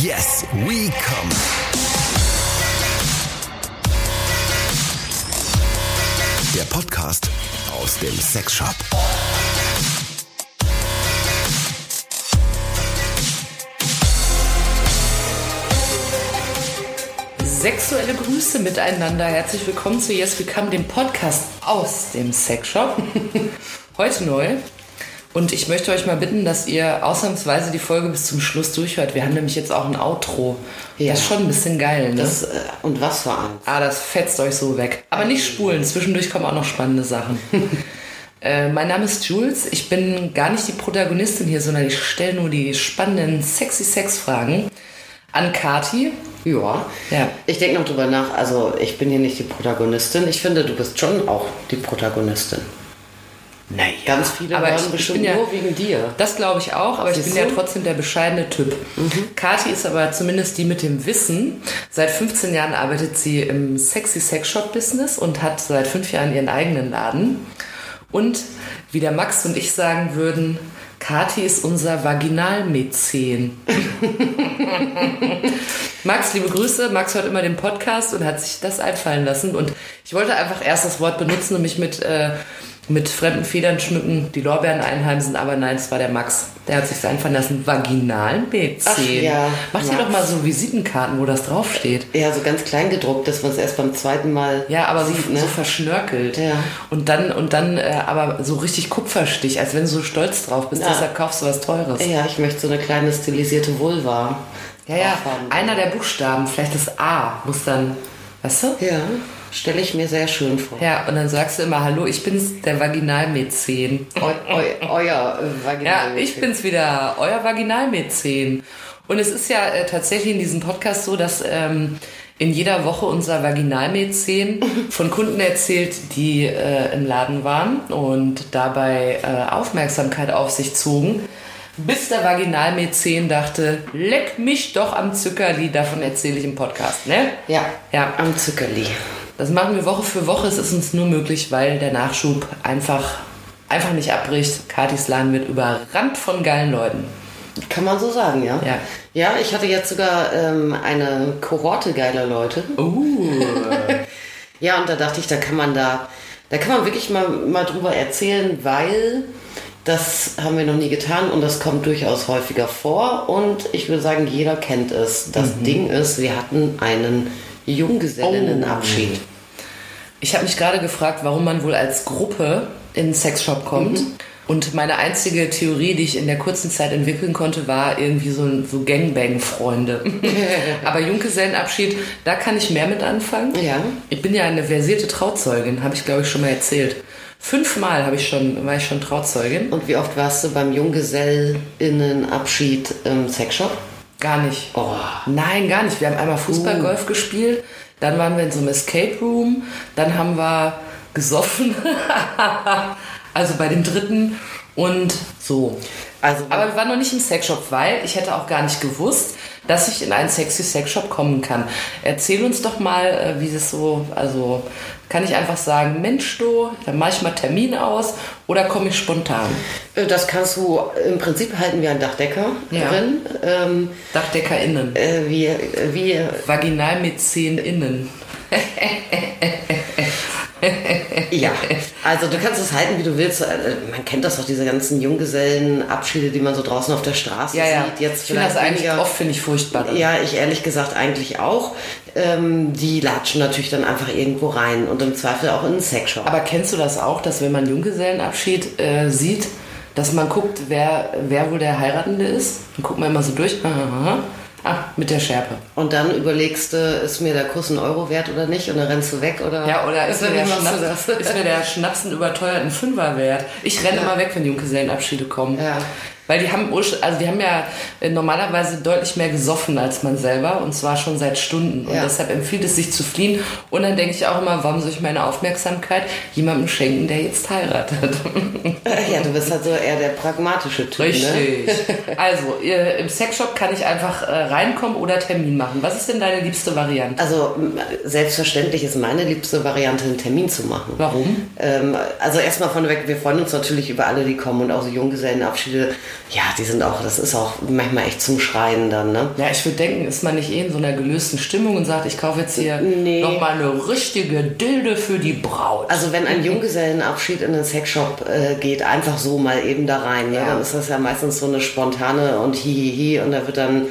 Yes, we come. Der Podcast aus dem Sexshop. Sexuelle Grüße miteinander. Herzlich willkommen zu Yes We Come, dem Podcast aus dem Sexshop. Heute neu. Und ich möchte euch mal bitten, dass ihr ausnahmsweise die Folge bis zum Schluss durchhört. Wir haben nämlich jetzt auch ein Outro. Ja. Das ist schon ein bisschen geil, ne? Das, äh, und was für eins. Ah, das fetzt euch so weg. Aber nicht spulen, zwischendurch kommen auch noch spannende Sachen. äh, mein Name ist Jules. Ich bin gar nicht die Protagonistin hier, sondern ich stelle nur die spannenden sexy Sex-Fragen an Kati. Ja. Ja. Ich denke noch drüber nach. Also, ich bin hier nicht die Protagonistin. Ich finde, du bist schon auch die Protagonistin. Naja, Ganz viele aber hören ich, ich bestimmt bin ja, nur wegen dir. Das glaube ich auch, aber ich Siehst bin ja du? trotzdem der bescheidene Typ. Kati ist aber zumindest die mit dem Wissen. Seit 15 Jahren arbeitet sie im Sexy Sex Shop Business und hat seit fünf Jahren ihren eigenen Laden. Und wie der Max und ich sagen würden, Kati ist unser Vaginalmäzen. Max, liebe Grüße. Max hört immer den Podcast und hat sich das einfallen lassen. Und ich wollte einfach erst das Wort benutzen und mich mit, äh, mit fremden Federn schmücken, die Lorbeeren einheimsen. Aber nein, es war der Max. Der hat sich einfallen lassen. Vaginalmäzen. Ach ja, Mach dir doch mal so Visitenkarten, wo das draufsteht. Ja, so ganz klein gedruckt, dass man es erst beim zweiten Mal Ja, aber so, sieht. Ne? so verschnörkelt. Ja. Und dann, und dann äh, aber so richtig Kupferstich, als wenn du so stolz drauf bist. Ja. Deshalb kaufst du was Teures. ja, ich möchte so eine kleine stilisierte Vulva. Ja, ja, einer der Buchstaben, vielleicht das A, muss dann, weißt du? Ja, stelle ich mir sehr schön vor. Ja, und dann sagst du immer, hallo, ich bin's, der Vaginalmäzen. Eu, eu, euer äh, Ja, ich bin's wieder, euer Vaginalmäzen. Und es ist ja äh, tatsächlich in diesem Podcast so, dass ähm, in jeder Woche unser Vaginalmäzen von Kunden erzählt, die äh, im Laden waren und dabei äh, Aufmerksamkeit auf sich zogen. Bis der Vaginalmäzen dachte, leck mich doch am Zuckerli, davon erzähle ich im Podcast, ne? Ja, Ja. am Zuckerli. Das machen wir Woche für Woche. Es ist uns nur möglich, weil der Nachschub einfach, einfach nicht abbricht. Katis Laden wird überrannt von geilen Leuten. Kann man so sagen, ja? Ja. Ja, ich hatte jetzt sogar ähm, eine Kohorte geiler Leute. Uh. Ja, und da dachte ich, da kann man da, da kann man wirklich mal, mal drüber erzählen, weil das haben wir noch nie getan und das kommt durchaus häufiger vor. Und ich würde sagen, jeder kennt es. Das Ding ist, wir hatten einen Junggesellinnenabschied. Ich habe mich gerade gefragt, warum man wohl als Gruppe in den Sexshop kommt. Und meine einzige Theorie, die ich in der kurzen Zeit entwickeln konnte, war irgendwie so, so Gangbang-Freunde. Aber Junggesellenabschied, da kann ich mehr mit anfangen. Ja. Ich bin ja eine versierte Trauzeugin, habe ich glaube ich schon mal erzählt. Fünfmal habe ich schon, war ich schon Trauzeugin. Und wie oft warst du beim Junggesellinnenabschied im Sexshop? Gar nicht. Oh. Nein, gar nicht. Wir haben einmal Fußballgolf gespielt, dann waren wir in so einem Escape Room, dann haben wir gesoffen, also bei dem dritten und so. Also, Aber wir waren noch nicht im Sexshop, weil ich hätte auch gar nicht gewusst, dass ich in einen sexy Sexshop kommen kann. Erzähl uns doch mal, äh, wie es so, also kann ich einfach sagen, Mensch du, dann mache ich mal Termin aus oder komme ich spontan? äh, das kannst du, im Prinzip halten wir einen Dachdecker Ja. drin. Ähm, DachdeckerInnen, äh, wir, wir Vaginalmäzen innen. Ja, also du kannst es halten, wie du willst. Äh, Man kennt das doch, diese ganzen Junggesellenabschiede, die man so draußen auf der Straße Ja, ja. sieht. Jetzt ich finde das eigentlich weniger. oft finde ich furchtbar. Ja, ich ehrlich gesagt eigentlich auch. Ähm, die latschen natürlich dann einfach irgendwo rein und im Zweifel auch in einen Sexshop. Aber kennst du das auch, dass wenn man Junggesellenabschied äh, sieht, dass man guckt, wer, wer wohl der Heiratende ist? Dann guckt man immer so durch. Aha. Ah, mit der Schärpe. Und dann überlegst du, ist mir der Kuss ein Euro wert oder nicht? Und dann rennst du weg oder? Ja, oder ist mir, der Schnaps, ist mir der Schnaps einen überteuerten Fünfer wert? Ich renne immer weg, wenn Junggesellenabschiede kommen. Ja. Weil die haben, also die haben ja äh, normalerweise deutlich mehr gesoffen als man selber und zwar schon seit Stunden. Und Ja. deshalb empfiehlt es sich zu fliehen. Und dann denke ich auch immer, warum soll ich meine Aufmerksamkeit jemandem schenken, der jetzt heiratet? Ja, du bist halt so eher der pragmatische Typ, ne? Richtig. Also, äh, im Sexshop kann ich einfach äh, reinkommen oder Termin machen. Was ist denn deine liebste Variante? Also selbstverständlich ist meine liebste Variante, einen Termin zu machen. Warum? Ähm, also erstmal vorneweg, wir freuen uns natürlich über alle, die kommen und auch so Junggesellenabschiede ja, die sind auch, das ist auch manchmal echt zum Schreien dann, ne? Ja, ich würde denken, ist man nicht eh in so einer gelösten Stimmung und sagt, ich kaufe jetzt hier Nee. nochmal eine richtige Dilde für die Braut. Also wenn ein Junggesellenabschied in den Sexshop äh, geht, einfach so mal eben da rein, ne? Ja. dann ist das ja meistens so eine spontane und hihihi und da wird dann,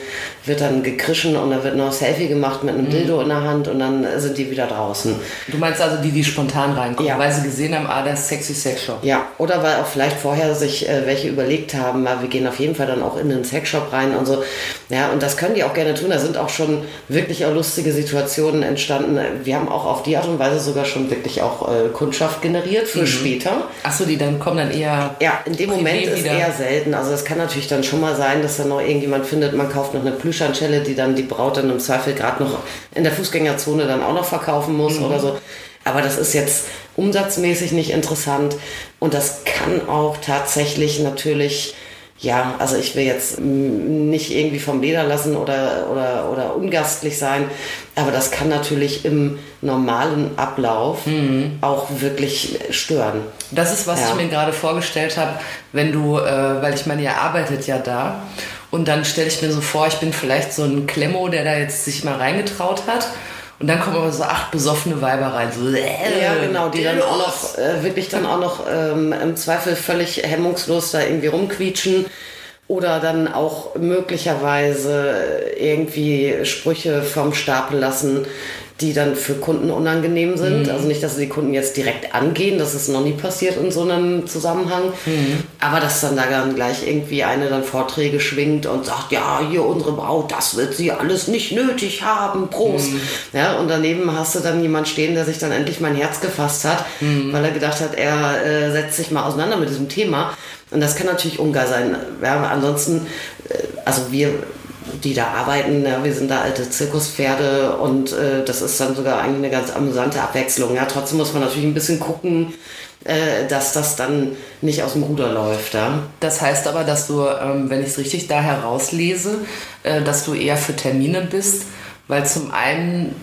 wird dann gekrischen und da wird noch ein Selfie gemacht mit einem Mhm. Dildo in der Hand und dann sind die wieder draußen. du meinst also die, die spontan reinkommen, Ja. weil sie gesehen haben, ah, das ist sexy Sexshop. Ja, oder weil auch vielleicht vorher sich äh, welche überlegt haben, weil wir gehen auf jeden Fall dann auch in den Sexshop rein und so. Ja, und das können die auch gerne tun. Da sind auch schon wirklich auch lustige Situationen entstanden. Wir haben auch auf die Art und Weise sogar schon wirklich auch äh, Kundschaft generiert für später. Achso, die dann kommen dann eher. Ja, in dem Moment ist wieder. eher selten. Also es kann natürlich dann schon mal sein, dass dann noch irgendjemand findet, man kauft noch eine Plüschanschelle, die dann die Braut dann im Zweifel gerade noch in der Fußgängerzone dann auch noch verkaufen muss oder so. Aber das ist jetzt umsatzmäßig nicht interessant und das kann auch tatsächlich natürlich ja, also ich will jetzt mm, nicht irgendwie vom Leder lassen oder, oder, oder ungastlich sein, aber das kann natürlich im normalen Ablauf auch wirklich stören. Das ist, was Ja. ich mir gerade vorgestellt habe, wenn du, äh, weil ich meine, ihr arbeitet ja da. Und dann stelle ich mir so vor, ich bin vielleicht so ein Klemmo, der da jetzt sich mal reingetraut hat. Und dann kommen aber so acht besoffene Weiber rein. So, äh, Ja, genau, die dann auch noch, äh, wirklich dann auch noch ähm, im Zweifel völlig hemmungslos da irgendwie rumquietschen oder dann auch möglicherweise irgendwie Sprüche vom Stapel lassen, die dann für Kunden unangenehm sind. Also nicht, dass sie die Kunden jetzt direkt angehen, das ist noch nie passiert in so einem Zusammenhang, aber dass dann da dann gleich irgendwie eine dann Vorträge schwingt und sagt, ja, hier unsere Braut, das wird sie alles nicht nötig haben, Prost. Ja, und daneben hast du dann jemand stehen, der sich dann endlich mein Herz gefasst hat, weil er gedacht hat, er äh, setzt sich mal auseinander mit diesem Thema. Und das kann natürlich ungeil sein. Ja, ansonsten, äh, also wir, die da arbeiten, ja, wir sind da alte Zirkuspferde und äh, das ist dann sogar eigentlich eine ganz amüsante Abwechslung. Ja, trotzdem muss man natürlich ein bisschen gucken, äh, dass das dann nicht aus dem Ruder läuft. Ja. Das heißt aber, dass du, ähm, wenn ich es richtig da herauslese, äh, dass du eher für Termine bist, weil zum einen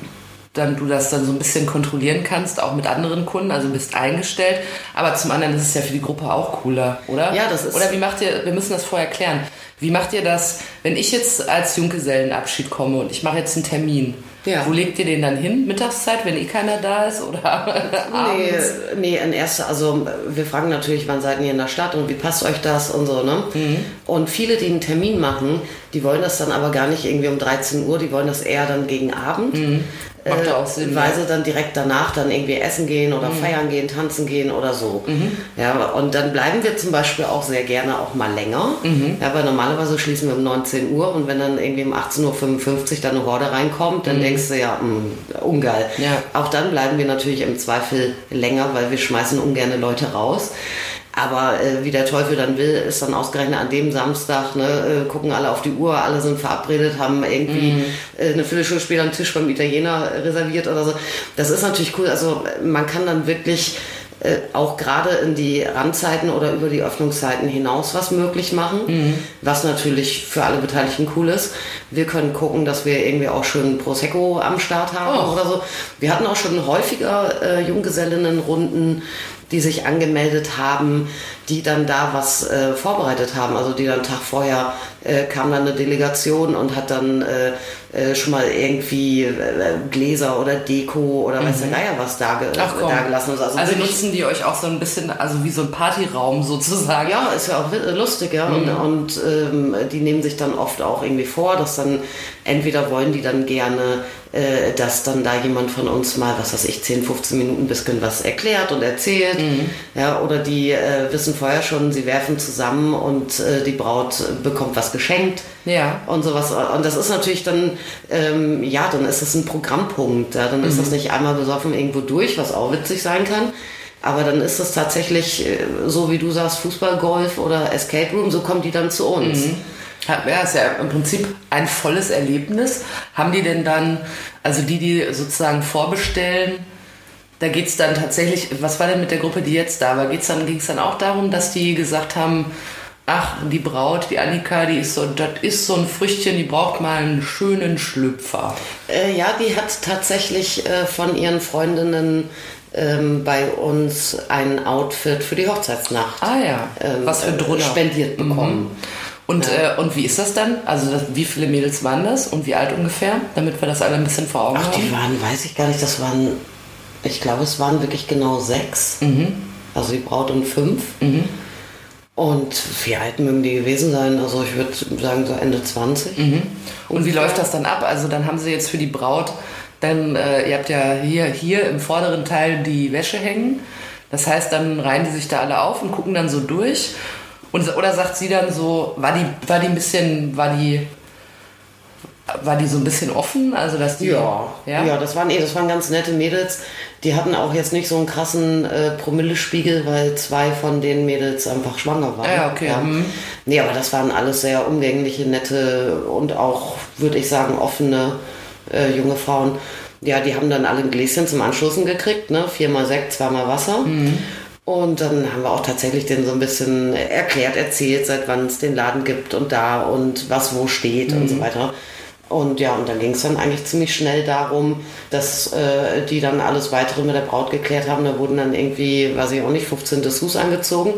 dann du das dann so ein bisschen kontrollieren kannst, auch mit anderen Kunden, also bist eingestellt, aber zum anderen ist es ja für die Gruppe auch cooler, oder? Ja, das ist- Oder wie macht ihr, wir müssen das vorher klären, wie macht ihr das, wenn ich jetzt als Junggesellenabschied komme und ich mache jetzt einen Termin, Ja. wo legt ihr den dann hin? Mittagszeit, wenn eh keiner da ist oder Nee, abends? nee, in erster, also wir fragen natürlich, wann seid ihr in der Stadt und wie passt euch das und so, ne? Und viele, die einen Termin machen, die wollen das dann aber gar nicht irgendwie um 13 Uhr, die wollen das eher dann gegen Abend. Macht ja auch Sinn, Weil ja. sie dann direkt danach dann irgendwie essen gehen oder feiern gehen, tanzen gehen oder so. Ja, und dann bleiben wir zum Beispiel auch sehr gerne auch mal länger. Ja, weil normalerweise schließen wir um 19 Uhr und wenn dann irgendwie um 18.55 Uhr dann eine Horde reinkommt, dann denkst du ja, mh, ungeil. Ja. Auch dann bleiben wir natürlich im Zweifel länger, weil wir schmeißen ungerne Leute raus. Aber äh, wie der Teufel dann will, ist dann ausgerechnet an dem Samstag, ne, äh, gucken alle auf die Uhr, alle sind verabredet, haben irgendwie äh, eine Viertelstunde später einen Tisch beim Italiener reserviert oder so. Das ist natürlich cool. Also äh, man kann dann wirklich äh, auch gerade in die Randzeiten oder über die Öffnungszeiten hinaus was möglich machen, was natürlich für alle Beteiligten cool ist. Wir können gucken, dass wir irgendwie auch schön Prosecco am Start haben Oh. oder so. Wir hatten auch schon häufiger äh, Junggesellinnenrunden, die sich angemeldet haben, die dann da was äh, vorbereitet haben. Also die dann einen Tag vorher äh, kam dann eine Delegation und hat dann äh, äh, schon mal irgendwie äh, Gläser oder Deko oder weiß der Geier was da, ge Mhm. Ach komm. da gelassen. Also, Also nutzen die euch auch so ein bisschen, also wie so ein Partyraum sozusagen. ja, ist ja auch wi- lustig, ja. Und, und ähm, die nehmen sich dann oft auch irgendwie vor, dass dann entweder wollen die dann gerne, äh, dass dann da jemand von uns mal, was weiß ich, 10, 15 Minuten ein bisschen was erklärt und erzählt. Ja, oder die äh, wissen vorher schon, sie werfen zusammen und äh, die Braut bekommt was geschenkt. Ja. Und sowas. Und das ist natürlich dann, ähm, ja, dann ist das ein Programmpunkt. Ja? Dann ist das nicht einmal besoffen irgendwo durch, was auch witzig sein kann. Aber dann ist es tatsächlich, äh, so wie du sagst, Fußball, Golf oder Escape Room, so kommen die dann zu uns. Hat- Ja, ist ja im Prinzip ein volles Erlebnis. Haben die denn dann, also die, die sozusagen vorbestellen, da geht es dann tatsächlich, was war denn mit der Gruppe, die jetzt da war? Geht's dann, ging es dann auch darum, dass die gesagt haben, ach, die Braut, die Annika, die ist so, das ist so ein Früchtchen, die braucht mal einen schönen Schlüpfer. Äh, ja, die hat tatsächlich äh, von ihren Freundinnen ähm, bei uns ein Outfit für die Hochzeitsnacht Ah ja, ähm, was für äh, drunter. spendiert bekommen. Und, äh, und wie ist das dann? Also das, wie viele Mädels waren das und wie alt ungefähr? Damit wir das alle ein bisschen vor Augen Ach, die haben. waren, weiß ich gar nicht, das waren, ich glaube, es waren wirklich genau sechs. Also die Braut und fünf. Und wie alt mögen die gewesen sein? Also ich würde sagen so Ende 20. Und wie läuft das dann ab? Also dann haben sie jetzt für die Braut, dann, äh, ihr habt ja hier, hier im vorderen Teil die Wäsche hängen. Das heißt, dann reihen die sich da alle auf und gucken dann so durch. Und, oder sagt sie dann so, war die, war die ein bisschen, war die, war die so ein bisschen offen? Also dass die, Ja, ja, ja, das waren eh, das waren ganz nette Mädels. Die hatten auch jetzt nicht so einen krassen äh, Promillespiegel, weil zwei von den Mädels einfach schwanger waren. Ja, okay, mhm. Nee, aber das waren alles sehr umgängliche, nette und auch, würde ich sagen, offene äh, junge Frauen. Ja, die haben dann alle ein Gläschen zum Anstoßen gekriegt, ne? Viermal Sekt, zweimal Wasser. Und dann haben wir auch tatsächlich denen so ein bisschen erklärt, erzählt, seit wann es den Laden gibt und da und was wo steht und so weiter. Und ja, und dann ging es dann eigentlich ziemlich schnell darum, dass äh, die dann alles weitere mit der Braut geklärt haben. Da wurden dann irgendwie, weiß ich auch nicht, 15 Dessous angezogen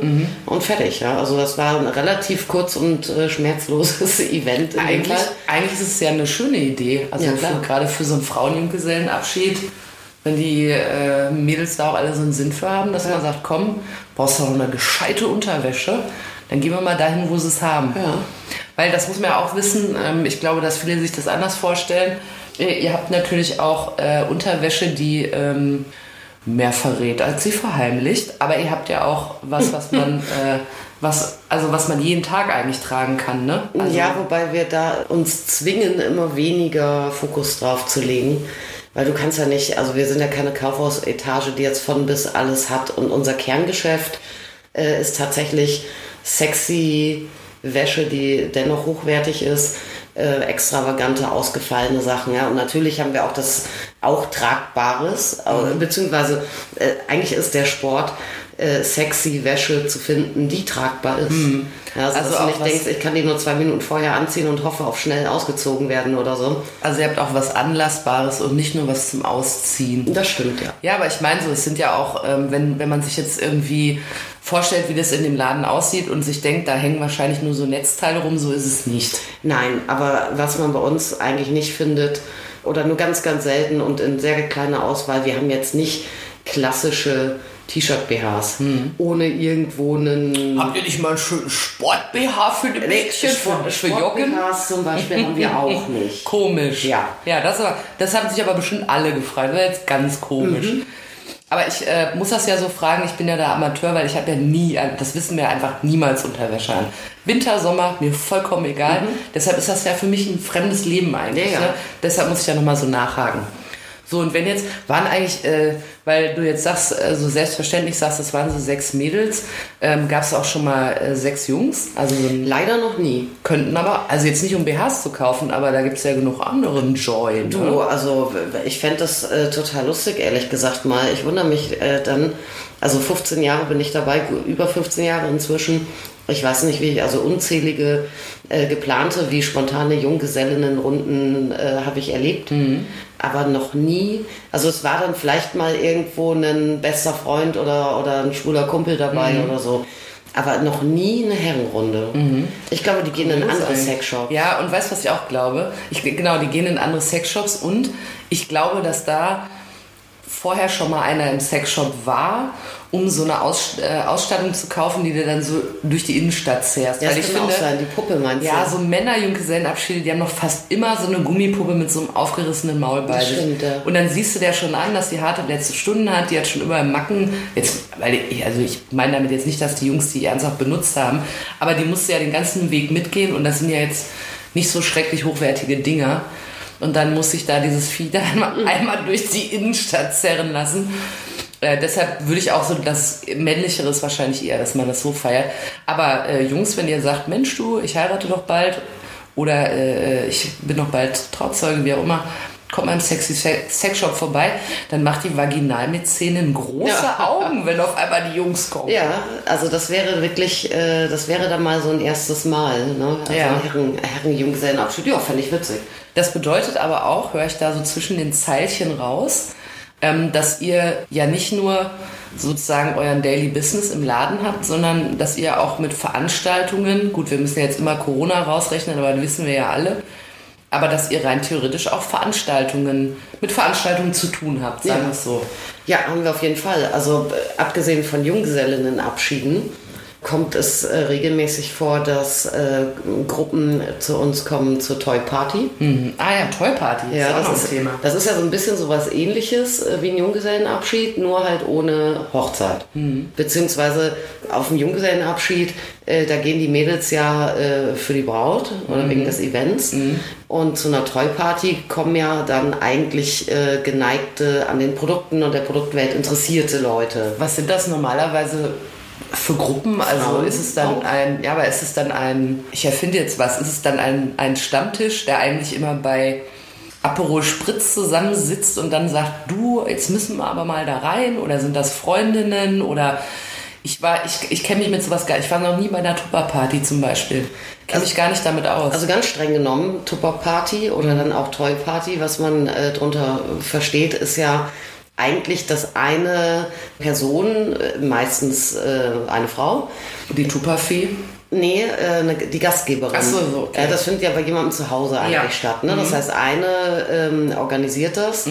und fertig. Ja. Also das war ein relativ kurz und äh, schmerzloses Event. Eigentlich, eigentlich ist es ja eine schöne Idee. Also Ja, gerade für so einen Frauenjunggesellenabschied, wenn die äh, Mädels da auch alle so einen Sinn für haben, dass man sagt, komm, brauchst du noch eine gescheite Unterwäsche, dann gehen wir mal dahin, wo sie es haben. Ja. Weil das muss man ja auch wissen, ähm, ich glaube, dass viele sich das anders vorstellen. Ihr, ihr habt natürlich auch äh, Unterwäsche, die ähm, mehr verrät, als sie verheimlicht. Aber ihr habt ja auch was, was man, äh, was, also was man jeden Tag eigentlich tragen kann, ne? Also, ja, wobei wir da uns zwingen, immer weniger Fokus drauf zu legen. Weil du kannst ja nicht, also wir sind ja keine Kaufhausetage, die jetzt von bis alles hat. Und unser Kerngeschäft äh, ist tatsächlich sexy Wäsche, die dennoch hochwertig ist, äh, extravagante, ausgefallene Sachen. Ja. Und natürlich haben wir auch das auch Tragbares, äh, beziehungsweise äh, eigentlich ist der Sport äh, sexy Wäsche zu finden, die tragbar ist. Ja, also, Also dass du nicht denkst, ich kann die nur zwei Minuten vorher anziehen und hoffe auf schnell ausgezogen werden oder so. Also ihr habt auch was Anlassbares und nicht nur was zum Ausziehen. Das stimmt, ja. Ja, aber ich meine so, es sind ja auch, ähm, wenn, wenn man sich jetzt irgendwie vorstellt, wie das in dem Laden aussieht und sich denkt, da hängen wahrscheinlich nur so Netzteile rum, so ist es nicht. Nein, aber was man bei uns eigentlich nicht findet oder nur ganz, ganz selten und in sehr kleiner Auswahl, wir haben jetzt nicht klassische T-Shirt-BHs ohne irgendwo einen... Habt ihr nicht mal einen schönen Sport-BH für die Mädchen, für, für Joggen? Sport-BHs zum Beispiel haben wir auch nicht. Komisch. Ja. Ja, das, aber, das haben sich aber bestimmt alle gefragt. Das war jetzt ganz komisch. Mhm. Aber ich äh, muss das ja so fragen, ich bin ja da Amateur, weil ich habe ja nie, das wissen wir einfach, niemals Unterwäsche an. Winter, Sommer, mir vollkommen egal. Deshalb ist das ja für mich ein fremdes Leben eigentlich. Mhm. Ja, ja. Ne? Deshalb muss ich ja nochmal so nachhaken. So, und wenn jetzt, waren eigentlich, äh, weil du jetzt sagst, äh, so selbstverständlich sagst, das waren so sechs Mädels, ähm, gab es auch schon mal äh, sechs Jungs? Also Leider noch nie. Könnten aber, also jetzt nicht um BHs zu kaufen, aber da gibt es ja genug anderen Joy. Ne? Du, also ich fände das äh, total lustig, ehrlich gesagt mal. Ich wundere mich äh, dann, also 15 Jahre bin ich dabei, über 15 Jahre inzwischen. Ich weiß nicht, wie ich, also unzählige äh, geplante wie spontane Junggesellinnenrunden äh, habe ich erlebt, aber noch nie. Also es war dann vielleicht mal irgendwo ein bester Freund oder, oder ein schwuler Kumpel dabei oder so. Aber noch nie eine Herrenrunde. Ich glaube, die gehen in andere. Sexshops. Ja, und weißt du, was ich auch glaube? Ich, genau, die gehen in andere Sexshops und ich glaube, dass da vorher schon mal einer im Sexshop war, um so eine Aus, äh, Ausstattung zu kaufen, die du dann so durch die Innenstadt zehrst. Ja, Weil das ich kann finde, auch sein. Die Puppe meinst ja, du? so Männer-Junggesellenabschiede, die haben doch fast immer so eine Gummipuppe mit so einem aufgerissenen Maul bei sich. stimmt, ja. Und dann siehst du der schon an, dass die harte letzte Stunden hat, die hat schon überall Macken. Jetzt, weil ich, also ich meine damit jetzt nicht, dass die Jungs die ernsthaft benutzt haben, aber die musste ja den ganzen Weg mitgehen und das sind ja jetzt nicht so schrecklich hochwertige Dinger. Und dann muss ich da dieses Vieh da einmal, einmal durch die Innenstadt zerren lassen. Äh, deshalb würde ich auch so das Männlicheres wahrscheinlich eher, dass man das so feiert. Aber äh, Jungs, wenn ihr sagt, Mensch du, ich heirate doch bald oder äh, ich bin noch bald Trauzeuge, wie auch immer, kommt mal im Sexy Se- Sexshop vorbei, dann macht die Vaginalmäzenin große Ja. Augen, wenn auf einmal die Jungs kommen. Ja, also das wäre wirklich, äh, das wäre dann mal so ein erstes Mal. Ne? Also Ja. ein Herren, Herrenjunggesellenabschied. Ja, fände ich witzig. Das bedeutet aber auch, höre ich da so zwischen den Zeilchen raus, ähm, dass ihr ja nicht nur sozusagen euren Daily Business im Laden habt, sondern dass ihr auch mit Veranstaltungen, gut, wir müssen ja jetzt immer Corona rausrechnen, aber das wissen wir ja alle, aber dass ihr rein theoretisch auch Veranstaltungen, mit Veranstaltungen zu tun habt, sagen Ja. wir es so. Ja, haben wir auf jeden Fall. Also äh, abgesehen von Junggesellinnenabschieden kommt es äh, regelmäßig vor, dass äh, Gruppen zu uns kommen zur Toy Party. Mhm. Ah ja, Toy Party, Ja, ist auch noch das ein ist, Thema. das ist ja so ein bisschen sowas ähnliches äh, wie ein Junggesellenabschied, nur halt ohne Hochzeit. Mhm. Beziehungsweise auf dem Junggesellenabschied, äh, da gehen die Mädels ja äh, für die Braut oder Mhm. wegen des Events. Und zu einer Toy-Party kommen ja dann eigentlich äh, geneigte, an den Produkten und der Produktwelt interessierte Leute. Was sind das normalerweise für Gruppen? Also ist es dann ein, ja, aber ist es dann ein, ich erfinde jetzt was, ist es dann ein, ein Stammtisch, der eigentlich immer bei Aperol Spritz zusammensitzt und dann sagt, du, jetzt müssen wir aber mal da rein? Oder sind das Freundinnen? Oder ich war, ich, ich kenne mich mit sowas gar ich war noch nie bei einer Tupper-Party zum Beispiel. Kenne mich gar nicht damit aus. Also ganz streng genommen, Tupper Party oder dann auch Toy Party, was man äh, darunter versteht, ist ja eigentlich, dass eine Person, äh, meistens äh, eine Frau, die Tupperfee. nee, äh, die Gastgeberin. Ach so, okay. äh, das findet ja bei jemandem zu Hause eigentlich Ja. Mhm. statt. Ne? Das heißt, eine ähm, organisiert das,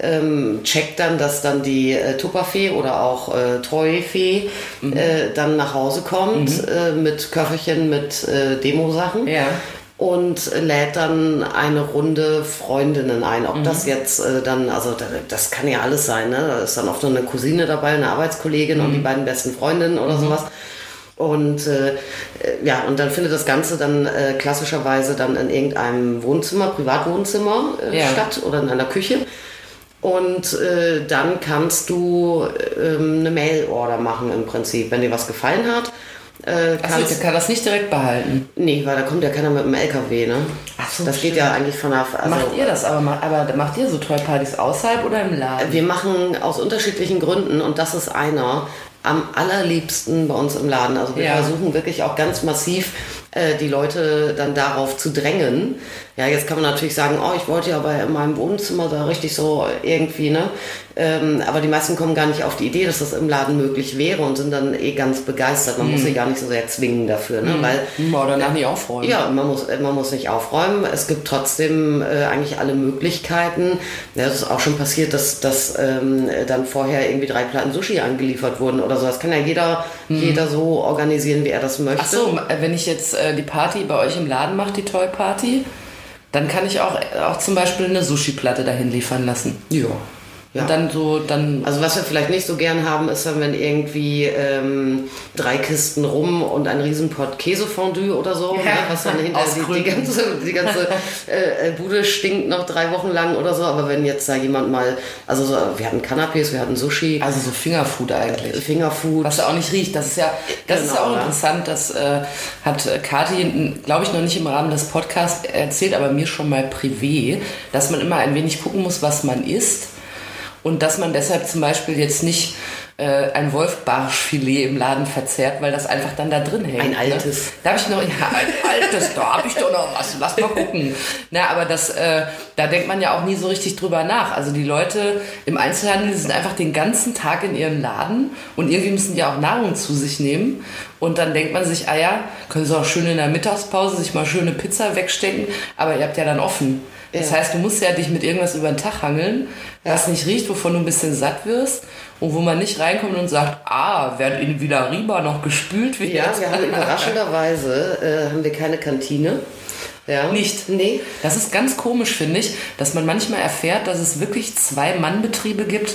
ähm, checkt dann, dass dann die äh, Tupperfee oder auch äh, Toyfee Mhm. äh, dann nach Hause kommt äh, mit Köfferchen, mit Demosachen Ja. Und lädt dann eine Runde Freundinnen ein. Ob Mhm. das jetzt äh, dann, also da- das kann ja alles sein, ne? Da ist dann oft nur eine Cousine dabei, eine Arbeitskollegin und die Mhm. beiden besten Freundinnen oder sowas. Und äh, äh, ja, und dann findet das Ganze dann äh, klassischerweise dann in irgendeinem Wohnzimmer, Privatwohnzimmer äh, Ja. statt oder in einer Küche. Und äh, dann kannst du ähm, eine Mail-Order machen im Prinzip, wenn dir was gefallen hat. Äh, Achso, kann das nicht direkt behalten. Nee, weil da kommt ja keiner mit dem LKW, ne? Ach so, Das geht stimmt. ja eigentlich von der. Also, macht ihr das aber, aber macht ihr so Toy-Partys außerhalb oder im Laden? Wir machen aus unterschiedlichen Gründen und das ist einer am allerliebsten bei uns im Laden. Also wir Ja. versuchen wirklich auch ganz massiv äh, die Leute dann darauf zu drängen. Ja, jetzt kann man natürlich sagen, oh, ich wollte ja bei in meinem Wohnzimmer da richtig so irgendwie, ne? Ähm, aber die meisten kommen gar nicht auf die Idee, dass das im Laden möglich wäre und sind dann eh ganz begeistert. Man muss sie gar nicht so sehr zwingen dafür, ne? Weil Hm, oder danach nicht aufräumen. Ja, man muss, man muss nicht aufräumen. Es gibt trotzdem äh, eigentlich alle Möglichkeiten. Ja, es ist auch schon passiert, dass, dass ähm, dann vorher irgendwie drei Platten Sushi angeliefert wurden oder so. Das kann ja jeder, jeder so organisieren, wie er das möchte. Ach so, wenn ich jetzt äh, die Party bei euch im Laden mache, die Toy Party, dann kann ich auch, auch zum Beispiel eine Sushi-Platte dahin liefern lassen. Ja. Ja. Und dann so, dann. Also was wir vielleicht nicht so gern haben, ist, dann, wenn irgendwie ähm, drei Kisten rum und ein Riesenpott Käsefondue oder so, Ja, ne, was dann hinter die, die ganze, die ganze äh, äh, Bude stinkt noch drei Wochen lang oder so. Aber wenn jetzt da jemand mal, also so, wir hatten Canapés, wir hatten Sushi, Also so Fingerfood eigentlich. Fingerfood. Was ja auch nicht riecht. Das ist ja, das ist Genau, auch ja. interessant. Das äh, hat äh, Kathi, glaube ich, noch nicht im Rahmen des Podcasts erzählt, aber mir schon mal privé, dass man immer ein wenig gucken muss, was man isst. Und dass man deshalb zum Beispiel jetzt nicht äh, ein Wolfbarschfilet im Laden verzehrt, weil das einfach dann da drin hängt. Ein ne? altes. Da habe ich noch, ja, ein altes, da habe ich doch noch was. Lass mal gucken. Na, aber das, äh, da denkt man ja auch nie so richtig drüber nach. Also die Leute im Einzelhandel sind einfach den ganzen Tag in ihrem Laden und irgendwie müssen die auch Nahrung zu sich nehmen. Und dann denkt man sich, ah ja, können sie auch schön in der Mittagspause sich mal schöne Pizza wegstecken, aber ihr habt ja dann offen. Das Ja. heißt, du musst ja dich mit irgendwas über den Tag hangeln, was nicht riecht, wovon du ein bisschen satt wirst und wo man nicht reinkommt und sagt, ah, während in Villa Riba noch gespült wird. ja, wir haben überraschenderweise äh, haben wir keine Kantine. Ja. Nicht? Nee. Das ist ganz komisch, finde ich, dass man manchmal erfährt, dass es wirklich zwei Mannbetriebe gibt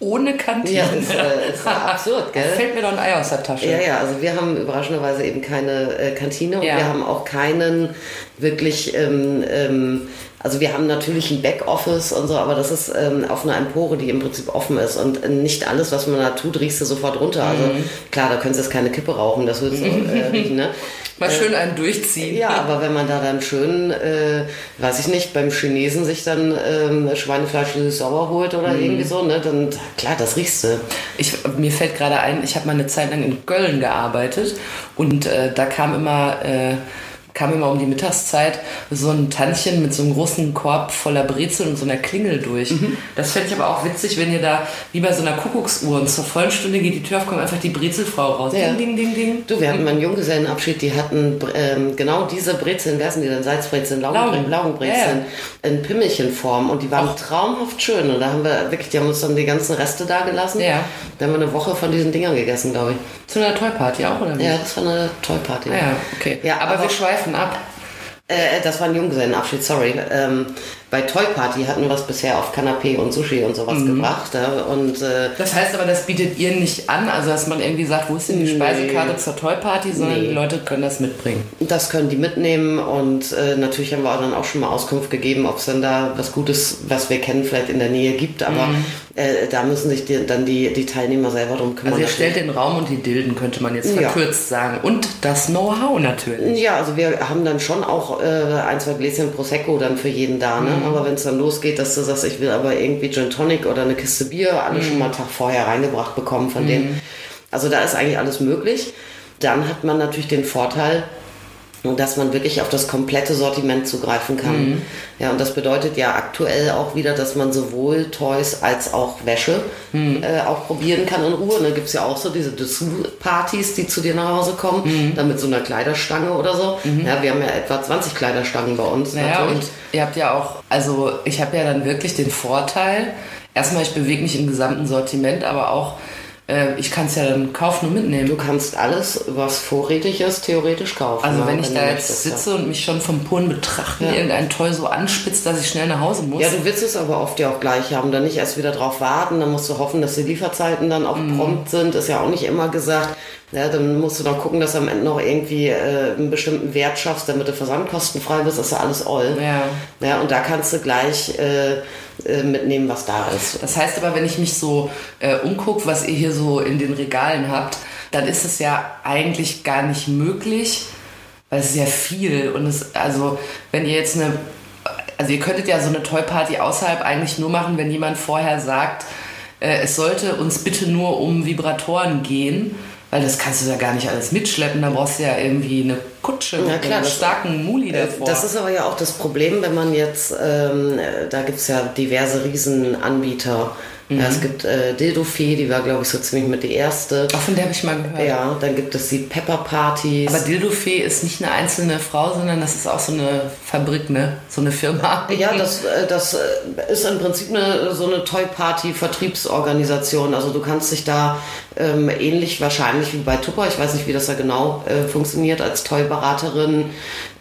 ohne Kantine. Ja, ist, äh, ist absurd, gell? fällt mir doch ein Ei aus der Tasche. Ja, ja, also wir haben überraschenderweise eben keine äh, Kantine und Ja. wir haben auch keinen wirklich, ähm, ähm, also wir haben natürlich ein Backoffice und so, aber das ist ähm, auf einer Empore, die im Prinzip offen ist und äh, nicht alles, was man da tut, riechst du sofort runter. Also Mhm. klar, da könntest du jetzt keine Kippe rauchen, das wird so äh, riechen, ne? Mal schön einen durchziehen. Ja, aber wenn man da dann schön, äh, weiß ich nicht, beim Chinesen sich dann ähm, Schweinefleisch sauer holt oder Mhm. irgendwie so, ne, dann klar, das riechst du. Ich, mir fällt gerade ein, ich habe mal eine Zeit lang in Köln gearbeitet und äh, da kam immer, äh, kam immer um die Mittagszeit so ein Tantchen mit so einem großen Korb voller Brezel und so einer Klingel durch. Das fände ich aber auch witzig, wenn ihr da wie bei so einer Kuckucksuhr und zur vollen Stunde geht die Tür auf, kommt einfach die Brezelfrau raus. Ja. Ding, ding, ding, ding. Du, wir hatten mal einen Junggesellenabschied, die hatten ähm, genau diese Brezeln, wer sind die denn? Salzbrezeln, Laugenbre Laugen. Laugenbrezeln, in Pimmelchenform und die waren traumhaft schön und da haben wir wirklich, die haben uns dann die ganzen Reste da gelassen. Ja. Da haben wir eine Woche von diesen Dingern gegessen, glaube ich. Zu einer Toy-Party auch, oder wie? Ja, das war eine Toy-Party. Ah ja, okay. Ja, aber, aber- wir schweifen ab. Äh, das war ein Junggesellenabschied, sorry. Ähm, bei Toy Party hatten wir es bisher auf Kanapé und Sushi und sowas Mhm. gebracht. Ja? Und äh, Das heißt aber, das bietet ihr nicht an, also dass man irgendwie sagt, wo ist denn die Speisekarte zur Toy-Party, sondern Nee. die Leute können das mitbringen. das können die mitnehmen und äh, natürlich haben wir auch dann auch schon mal Auskunft gegeben, ob es dann da was Gutes, was wir kennen, vielleicht in der Nähe gibt. Aber äh, da müssen sich die, dann die, die Teilnehmer selber drum kümmern. Also ihr stellt den Raum und die Dilden, könnte man jetzt Ja. verkürzt sagen. Und das Know-how natürlich. Ja, also wir haben dann schon auch äh, ein, zwei Gläschen Prosecco dann für jeden da. Ne? Aber wenn es dann losgeht, dass du sagst, ich will aber irgendwie Gin Tonic oder eine Kiste Bier, alle schon mal einen Tag vorher reingebracht bekommen von denen. Also da ist eigentlich alles möglich. Dann hat man natürlich den Vorteil, dass man wirklich auf das komplette Sortiment zugreifen kann. Ja, und das bedeutet ja aktuell auch wieder, dass man sowohl Toys als auch Wäsche äh, auch probieren kann in Ruhe. Da gibt es ja auch so diese Dessous-Partys, die zu dir nach Hause kommen, dann mit so einer Kleiderstange oder so. Ja, wir haben ja etwa 20 Kleiderstangen bei uns. Naja, natürlich. und ihr habt ja auch, also ich habe ja dann wirklich den Vorteil, erstmal, ich bewege mich im gesamten Sortiment, aber auch, äh, ich kann es ja dann kaufen und mitnehmen. Du kannst alles, was vorrätig ist, theoretisch kaufen. Also ja, wenn ich da jetzt sitze und mich schon vom puren Betrachten Ja. irgendein Toy so anspitzt, dass ich schnell nach Hause muss. Ja, du willst es aber oft ja auch gleich haben, dann nicht erst wieder drauf warten, dann musst du hoffen, dass die Lieferzeiten dann auch Mhm. prompt sind, ist ja auch nicht immer gesagt. Ja, dann musst du noch gucken, dass du am Ende noch irgendwie äh, einen bestimmten Wert schaffst, damit du versandkostenfrei bist, ist ja alles all. Ja. ja und da kannst du gleich äh, äh, mitnehmen, was da ist. Das heißt aber, wenn ich mich so äh, umgucke, was ihr hier so in den Regalen habt, dann ist es ja eigentlich gar nicht möglich, weil es ist ja viel und es, also wenn ihr jetzt eine, also ihr könntet ja so eine Toy-Party außerhalb eigentlich nur machen, wenn jemand vorher sagt, äh, es sollte uns bitte nur um Vibratoren gehen, weil das kannst du ja gar nicht alles mitschleppen, da brauchst du ja irgendwie eine Kutsche mit klar, starken Muli davor. Das ist aber ja auch das Problem, wenn man jetzt, ähm, äh, da gibt es ja diverse Riesenanbieter. Ja, es gibt äh, Dildofee, die war, glaube ich, so ziemlich mit die erste. Auch von der habe ich mal gehört. Ja, dann gibt es die Pepper-Partys. Aber Dildofee ist nicht eine einzelne Frau, sondern das ist auch so eine Fabrik, ne? So eine Firma. Ja, das, äh, das äh, ist im Prinzip eine, so eine Toy-Party-Vertriebsorganisation. Also du kannst dich da ähm, ähnlich wahrscheinlich wie bei Tupper, ich weiß nicht, wie das da genau äh, funktioniert, als Toy-Beraterin.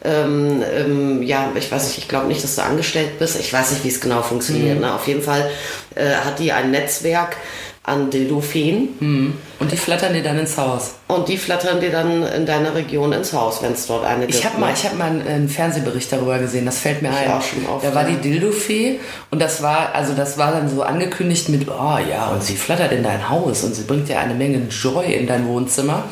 Ähm, ähm, ja, ich weiß nicht, ich glaube nicht, dass du angestellt bist. Ich weiß nicht, wie es genau funktioniert. Ne? Auf jeden Fall äh, hat die ein Netzwerk an Dildofeen Und die flattern dir dann ins Haus. und die flattern dir dann in deiner Region ins Haus, wenn es dort eine gibt. Ich habe mal, ne? ich hab mal einen, einen Fernsehbericht darüber gesehen, das fällt mir ein. auch schon auf, da war die Dildofee und das war, also das war dann so angekündigt mit, oh ja, und sie flattert in dein Haus und sie bringt dir eine Menge Joy in dein Wohnzimmer.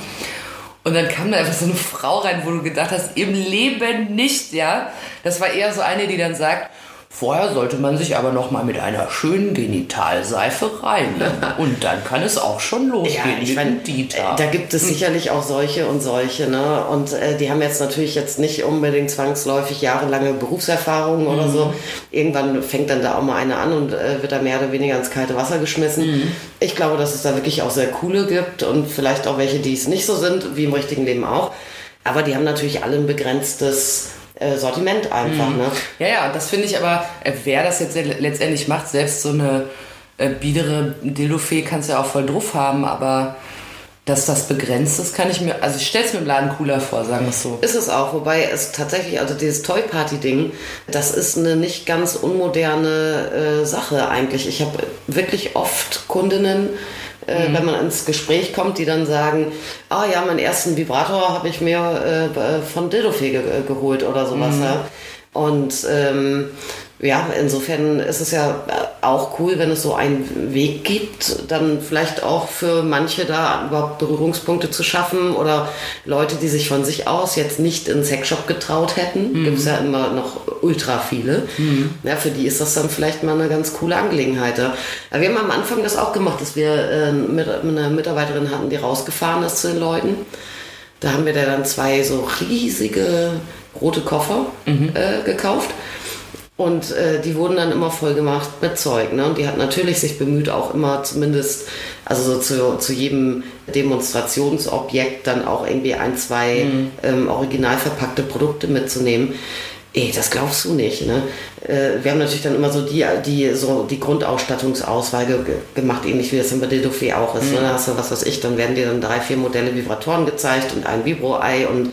Und dann kam da einfach so eine Frau rein, wo du gedacht hast, im Leben nicht, ja. Das war eher so eine, die dann sagt, vorher sollte man sich aber noch mal mit einer schönen Genitalseife reinigen. und dann kann es auch schon losgehen Ja, ich dem Dieter. da gibt es sicherlich auch solche und solche, ne? Und äh, die haben jetzt natürlich jetzt nicht unbedingt zwangsläufig jahrelange Berufserfahrung oder so. Irgendwann fängt dann da auch mal eine an und äh, wird da mehr oder weniger ins kalte Wasser geschmissen. Ich glaube, dass es da wirklich auch sehr coole gibt und vielleicht auch welche, die es nicht so sind, wie im richtigen Leben auch. Aber die haben natürlich alle ein begrenztes äh, Sortiment einfach, ne? Ja, ja, das finde ich aber, äh, wer das jetzt le- letztendlich macht, selbst so eine äh, biedere Dildofee kannst du ja auch voll drauf haben, aber dass das begrenzt ist, kann ich mir, also ich stelle es mir im Laden cooler vor, sagen wir es so. Ist es auch, wobei es tatsächlich, also dieses Toy Party Ding, das ist eine nicht ganz unmoderne äh, Sache eigentlich. Ich habe wirklich oft Kundinnen, äh, wenn man ins Gespräch kommt, die dann sagen, ah ja, meinen ersten Vibrator habe ich mir äh, von Dildofee ge geholt oder sowas. Ja. Und ähm, ja, insofern ist es ja auch cool, wenn es so einen Weg gibt, dann vielleicht auch für manche da überhaupt Berührungspunkte zu schaffen oder Leute, die sich von sich aus jetzt nicht in Sexshop getraut hätten. Gibt es ja immer noch ultra viele. Ja, für die ist das dann vielleicht mal eine ganz coole Angelegenheit. Ja. Wir haben am Anfang das auch gemacht, dass wir äh, mit, mit einer Mitarbeiterin hatten, die rausgefahren ist zu den Leuten. Da haben wir da dann zwei so riesige rote Koffer äh, gekauft. Und äh, die wurden dann immer voll gemacht mit Zeug. Ne? Und die hat natürlich sich bemüht, auch immer zumindest, also so zu, zu jedem Demonstrationsobjekt dann auch irgendwie ein, zwei ähm, original verpackte Produkte mitzunehmen. Ey, das glaubst du nicht, ne? Äh, wir haben natürlich dann immer so die, die, so die Grundausstattungsauswahl ge ge- gemacht, ähnlich wie das im Dildo-Fee auch ist. Ne? Da hast du, was weiß ich, dann werden dir dann drei, vier Modelle Vibratoren gezeigt und ein Vibro-Ei und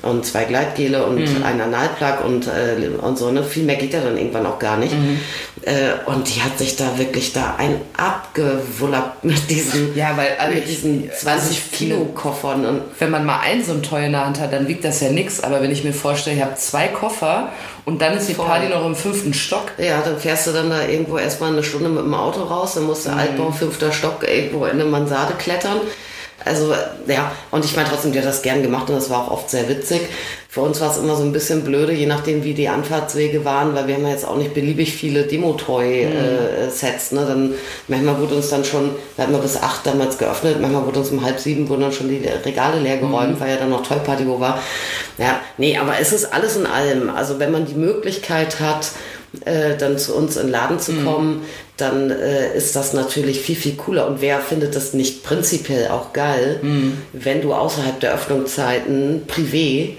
und zwei Gleitgele und ein Analplug und, äh, und so. Ne? Viel mehr geht ja dann irgendwann auch gar nicht. Äh, und die hat sich da wirklich da ein abgewullert mit diesen, Ja, weil alle- mit diesen also 20 ich finde- Kilo Koffern. Und Wenn man mal ein so ein Toy in der Hand hat, dann wiegt das ja nichts. Aber wenn ich mir vorstelle, ich habe zwei Koffer und dann ist die Voll. Party noch im fünften Stock. ja, dann fährst du dann da irgendwo erstmal eine Stunde mit dem Auto raus, dann musst du Altbau, fünfter Stock, irgendwo in eine Mansarde klettern. Also, ja, und ich meine trotzdem, die hat das gern gemacht und das war auch oft sehr witzig. Für uns war es immer so ein bisschen blöde, je nachdem, wie die Anfahrtswege waren, weil wir haben ja jetzt auch nicht beliebig viele Demo-Toy-Sets. ne? Dann, manchmal wurde uns dann schon, wir hatten wir bis acht damals geöffnet, manchmal wurde uns um halb sieben wurden dann schon die Regale leer geräumt, weil ja dann noch Toy-Party wo war. Ja, nee, aber es ist alles in allem. Also wenn man die Möglichkeit hat, äh, dann zu uns in den Laden zu kommen, dann äh, ist das natürlich viel, viel cooler. Und wer findet das nicht prinzipiell auch geil, wenn du außerhalb der Öffnungszeiten privé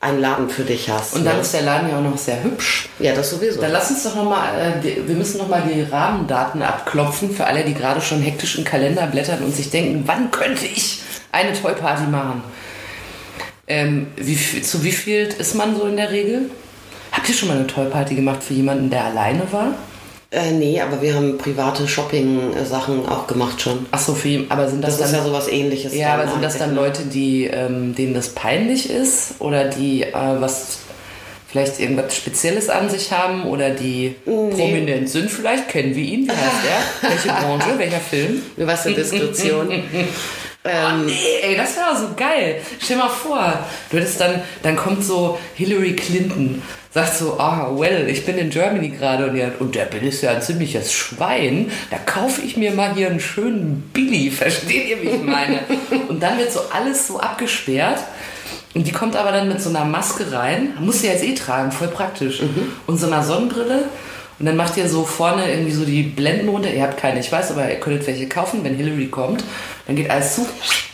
einen Laden für dich hast. Und dann ne? ist der Laden ja auch noch sehr hübsch. ja, das sowieso. Dann lass uns doch nochmal, äh, die- wir müssen nochmal die Rahmendaten abklopfen für alle, die gerade schon hektisch im Kalender blättern und sich denken, wann könnte ich eine Toy-Party machen? Ähm, wie, zu wie viel ist man so in der Regel? Habt ihr schon mal eine Toy-Party gemacht für jemanden, der alleine war? Äh, nee, aber wir haben private Shopping-Sachen auch gemacht schon. Ach so, für ihn, aber sind das, Das ist dann... ja sowas ähnliches. ja, aber sind das dann ne? Leute, die, ähm, denen das peinlich ist oder die äh, was vielleicht irgendwas Spezielles an sich haben oder die prominent sind vielleicht? Kennen wir ihn? Wie heißt er? Welche Branche? Welcher Film? Du weißt ja, Diskretion. Oh nee, ey, das wäre so geil. Stell mal vor, du hättest dann, dann kommt so Hillary Clinton, sagt so, ah, well, ich bin in Germany gerade und, ja, und der Bill ist ja ein ziemliches Schwein, da kaufe ich mir mal hier einen schönen Billy, versteht ihr, wie ich meine? Und dann wird so alles so abgesperrt und die kommt aber dann mit so einer Maske rein, muss sie jetzt eh tragen, voll praktisch, und so einer Sonnenbrille. Und dann macht ihr so vorne irgendwie so die Blenden runter. Ihr habt keine, ich weiß, aber ihr könntet welche kaufen, wenn Hillary kommt. Dann geht alles zu.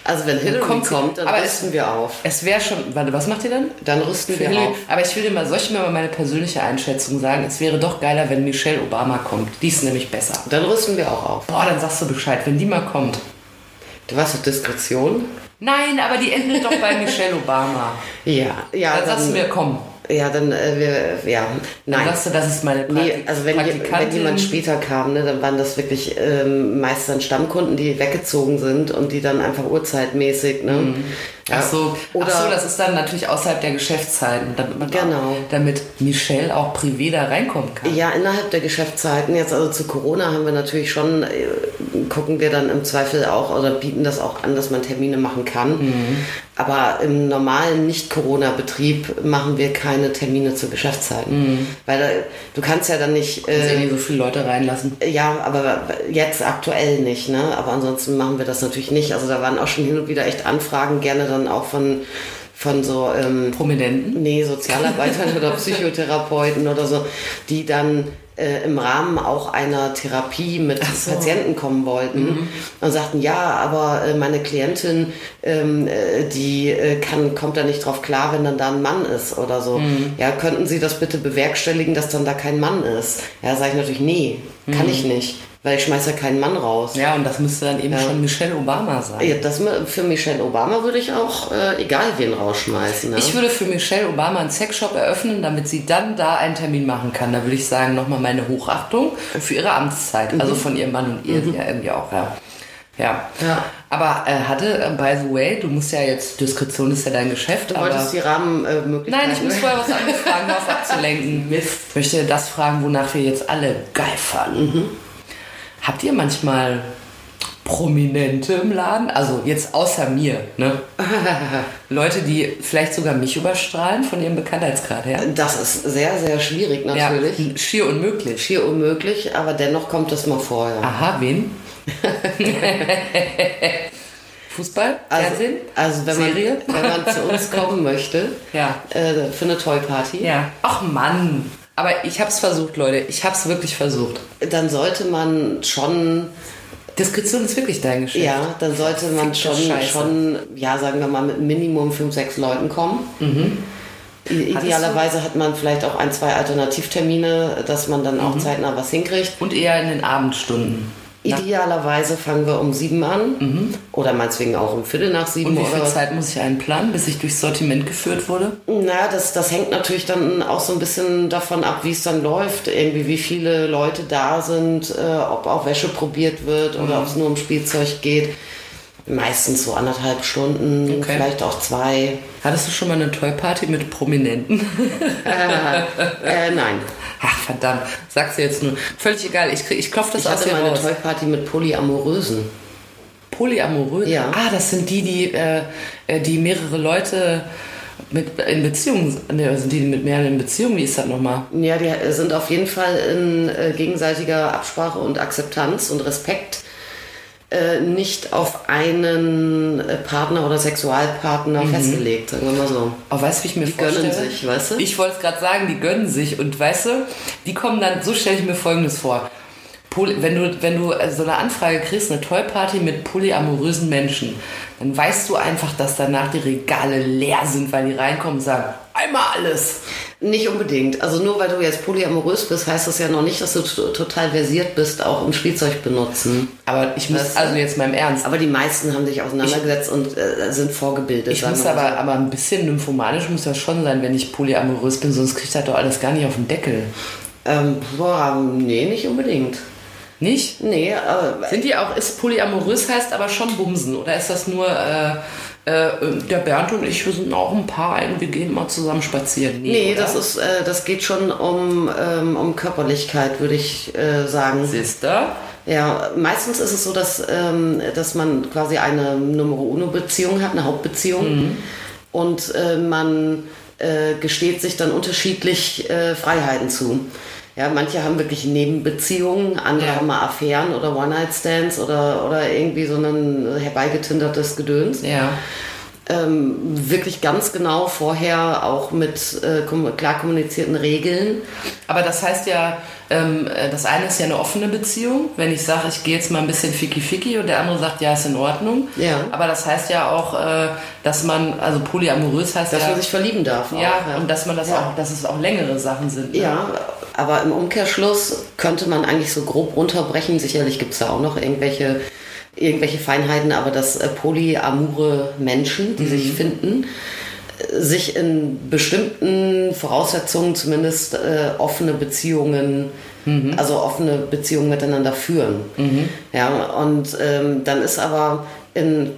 Also wenn Hillary kommt kommt, dann aber rüsten wir auf. Es wäre schon. Warte, was macht ihr dann? Dann rüsten Für wir Hillary. auf. Aber ich will dir mal, soll ich mir mal meine persönliche Einschätzung sagen? Es wäre doch geiler, wenn Michelle Obama kommt. Die ist nämlich besser. Dann rüsten wir auch auf. Boah, dann sagst du Bescheid, wenn die mal kommt. Du weißt doch, Diskretion? Nein, aber die endet doch bei Michelle Obama. Ja, ja. Dann sagst du mir, komm. Ja, dann, äh, wir, ja, Dann nein. sagst du, das ist meine Praktik Nee, also wenn, wenn jemand später kam, ne, dann waren das wirklich ähm, meist dann Stammkunden, die weggezogen sind und die dann einfach uhrzeitmäßig, ne? Ja. Ach so, Oder ach so, das ist dann natürlich außerhalb der Geschäftszeiten, damit man Genau. damit Michelle auch privé da reinkommen kann. ja, innerhalb der Geschäftszeiten, jetzt also zu Corona haben wir natürlich schon, äh, gucken wir dann im Zweifel auch oder bieten das auch an, dass man Termine machen kann. Mhm. Aber im normalen Nicht-Corona-Betrieb machen wir keine Termine zu Geschäftszeiten. Mhm. Weil da, du kannst ja dann nicht... Äh, so viele Leute reinlassen. Ja, aber jetzt aktuell nicht, ne? Aber ansonsten machen wir das natürlich nicht. Also da waren auch schon hin und wieder echt Anfragen, gerne dann auch von, von so, ähm, Prominenten. nee, Sozialarbeitern oder Psychotherapeuten oder so, die dann äh, im Rahmen auch einer Therapie mit so. Patienten kommen wollten und sagten, ja, aber äh, meine Klientin, ähm, äh, die äh, kann, kommt da nicht drauf klar, wenn dann da ein Mann ist oder so. Ja, könnten Sie das bitte bewerkstelligen, dass dann da kein Mann ist? Ja, sage ich natürlich, nee, kann ich nicht, weil ich schmeiß ja keinen Mann raus. Ja, und das müsste dann eben schon Michelle Obama sein. Ja, das für Michelle Obama würde ich auch äh, egal wen rausschmeißen. Ne? Ich würde für Michelle Obama einen Sexshop eröffnen, damit sie dann da einen Termin machen kann. Da würde ich sagen, nochmal meine Hochachtung für ihre Amtszeit. Also von ihrem Mann und ihr ja irgendwie auch, ja. Ja. Ja. Aber äh, hatte, äh, by the way, du musst ja jetzt, Diskretion ist ja dein Geschäft, Du aber... wolltest die Rahmenmöglichkeiten. Nein, ich muss vorher was anderes fragen, auf abzulenken. Ich möchte das fragen, wonach wir jetzt alle geil fanden. Habt ihr manchmal Prominente im Laden? Also jetzt außer mir, ne? Leute, die vielleicht sogar mich überstrahlen von ihrem Bekanntheitsgrad her. Das ist sehr, sehr schwierig natürlich. Ja, schier unmöglich. Schier unmöglich, aber dennoch kommt das mal vor. Ja. Aha, wen? Fußball, Also, Fernsehen, also wenn, man, Serie. wenn man zu uns kommen möchte, Ja. äh, für eine Toy Party, Ja. Ach Mann. Aber ich hab's versucht, Leute. Ich hab's wirklich versucht. dann sollte man schon, Diskretion ist wirklich dein Geschäft. ja, dann sollte man schon, schon, ja, sagen wir mal, mit Minimum fünf, sechs Leuten kommen. Hattest Idealerweise hat man vielleicht auch ein, zwei Alternativtermine, dass man dann Mhm. auch zeitnah was hinkriegt. Und eher in den Abendstunden. Idealerweise fangen wir um sieben an oder meinetwegen auch um Viertel nach sieben. Mhm. Und wie viel Zeit muss ich einplanen, bis ich durchs Sortiment geführt wurde? Na, das, das hängt natürlich dann auch so ein bisschen davon ab, wie es dann läuft. Irgendwie, wie viele Leute da sind, äh, ob auch Wäsche probiert wird Mhm. oder ob es nur um Spielzeug geht. Meistens so anderthalb Stunden, Okay. vielleicht auch zwei. Hattest du schon mal eine Toy-Party mit Prominenten? Äh, nein. Ach, verdammt. Sag's dir jetzt nur. Völlig egal. Ich, krieg- ich klopf das Ich aus hatte mal eine raus. Toy-Party mit Polyamorösen. Polyamorös? Ja. Ah, das sind die, die, äh, äh, die mehrere Leute mit in Beziehungen, ne, sind die mit mehreren Beziehungen? Wie ist das nochmal? Ja, die sind auf jeden Fall in äh, gegenseitiger Absprache und Akzeptanz und Respekt äh, nicht auf einen äh, Partner oder Sexualpartner festgelegt, sagen wir mal so. Oh, weißt du, wie ich mir Die gönnen vorstelle? sich, weißt du? Ich wollte es gerade sagen, die gönnen sich. Und weißt du, die kommen dann, so stelle ich mir Folgendes vor. Poly, wenn du, wenn du äh, so eine Anfrage kriegst, eine Toy-Party mit polyamorösen Menschen, dann weißt du einfach, dass danach die Regale leer sind, weil die reinkommen und sagen, einmal alles. Nicht unbedingt. Also nur weil du jetzt polyamorös bist, heißt das ja noch nicht, dass du total versiert bist, auch im Spielzeug benutzen. Aber ich muss, also jetzt mal im Ernst, Aber die meisten haben sich auseinandergesetzt und äh, sind vorgebildet. ich muss wir mal aber, aber ein bisschen nymphomanisch muss das schon sein, wenn ich polyamorös bin, sonst kriegt das doch alles gar nicht auf den Deckel. so. Ähm, boah, nee, nicht unbedingt. Nicht? Nee, aber Sind die auch, ist polyamorös heißt aber schon Bumsen oder ist das nur äh, äh, der Bernd und ich, wir sind auch ein Paar und wir gehen mal zusammen spazieren? nee, oder? das ist, äh, das geht schon um, ähm, um Körperlichkeit, würde ich äh, sagen. Sister? Ja, meistens ist es so, dass, ähm, dass man quasi eine Numero Uno Beziehung hat, eine Hauptbeziehung. Und äh, man äh, gesteht sich dann unterschiedlich äh, Freiheiten zu. Ja, manche haben wirklich Nebenbeziehungen, andere Ja. haben mal Affären oder One-Night-Stands oder, oder irgendwie so ein herbeigetindertes Gedöns. Ja. Ähm, wirklich ganz genau vorher auch mit äh, kom- klar kommunizierten Regeln. Aber das heißt ja, ähm, äh, das eine ist ja eine offene Beziehung. Wenn ich sage, ich gehe jetzt mal ein bisschen ficky-ficky und der andere sagt, ja, ist in Ordnung. Ja. Aber das heißt ja auch, äh, dass man, also polyamorös heißt Dass ja, man sich verlieben darf. auch, ja, und dass man das Ja. auch, dass es auch längere Sachen sind. ne? Ja, aber im Umkehrschluss könnte man eigentlich so grob runterbrechen. Sicherlich gibt es da auch noch irgendwelche, irgendwelche Feinheiten, aber dass äh, polyamore Menschen, die sich finden, sich in bestimmten Voraussetzungen zumindest äh, offene Beziehungen, also offene Beziehungen miteinander führen. Ja, und ähm, dann ist aber in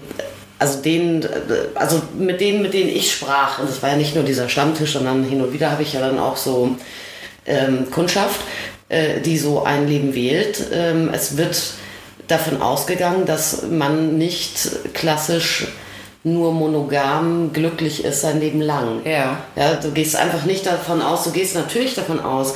also denen, also mit denen, mit denen ich sprach, und das war ja nicht nur dieser Stammtisch, sondern hin und wieder habe ich ja dann auch so ähm, Kundschaft, äh, die so ein Leben wählt. Ähm, es wird davon ausgegangen, dass man nicht klassisch nur monogam glücklich ist sein Leben lang. Ja. Ja, du gehst einfach nicht davon aus, du gehst natürlich davon aus,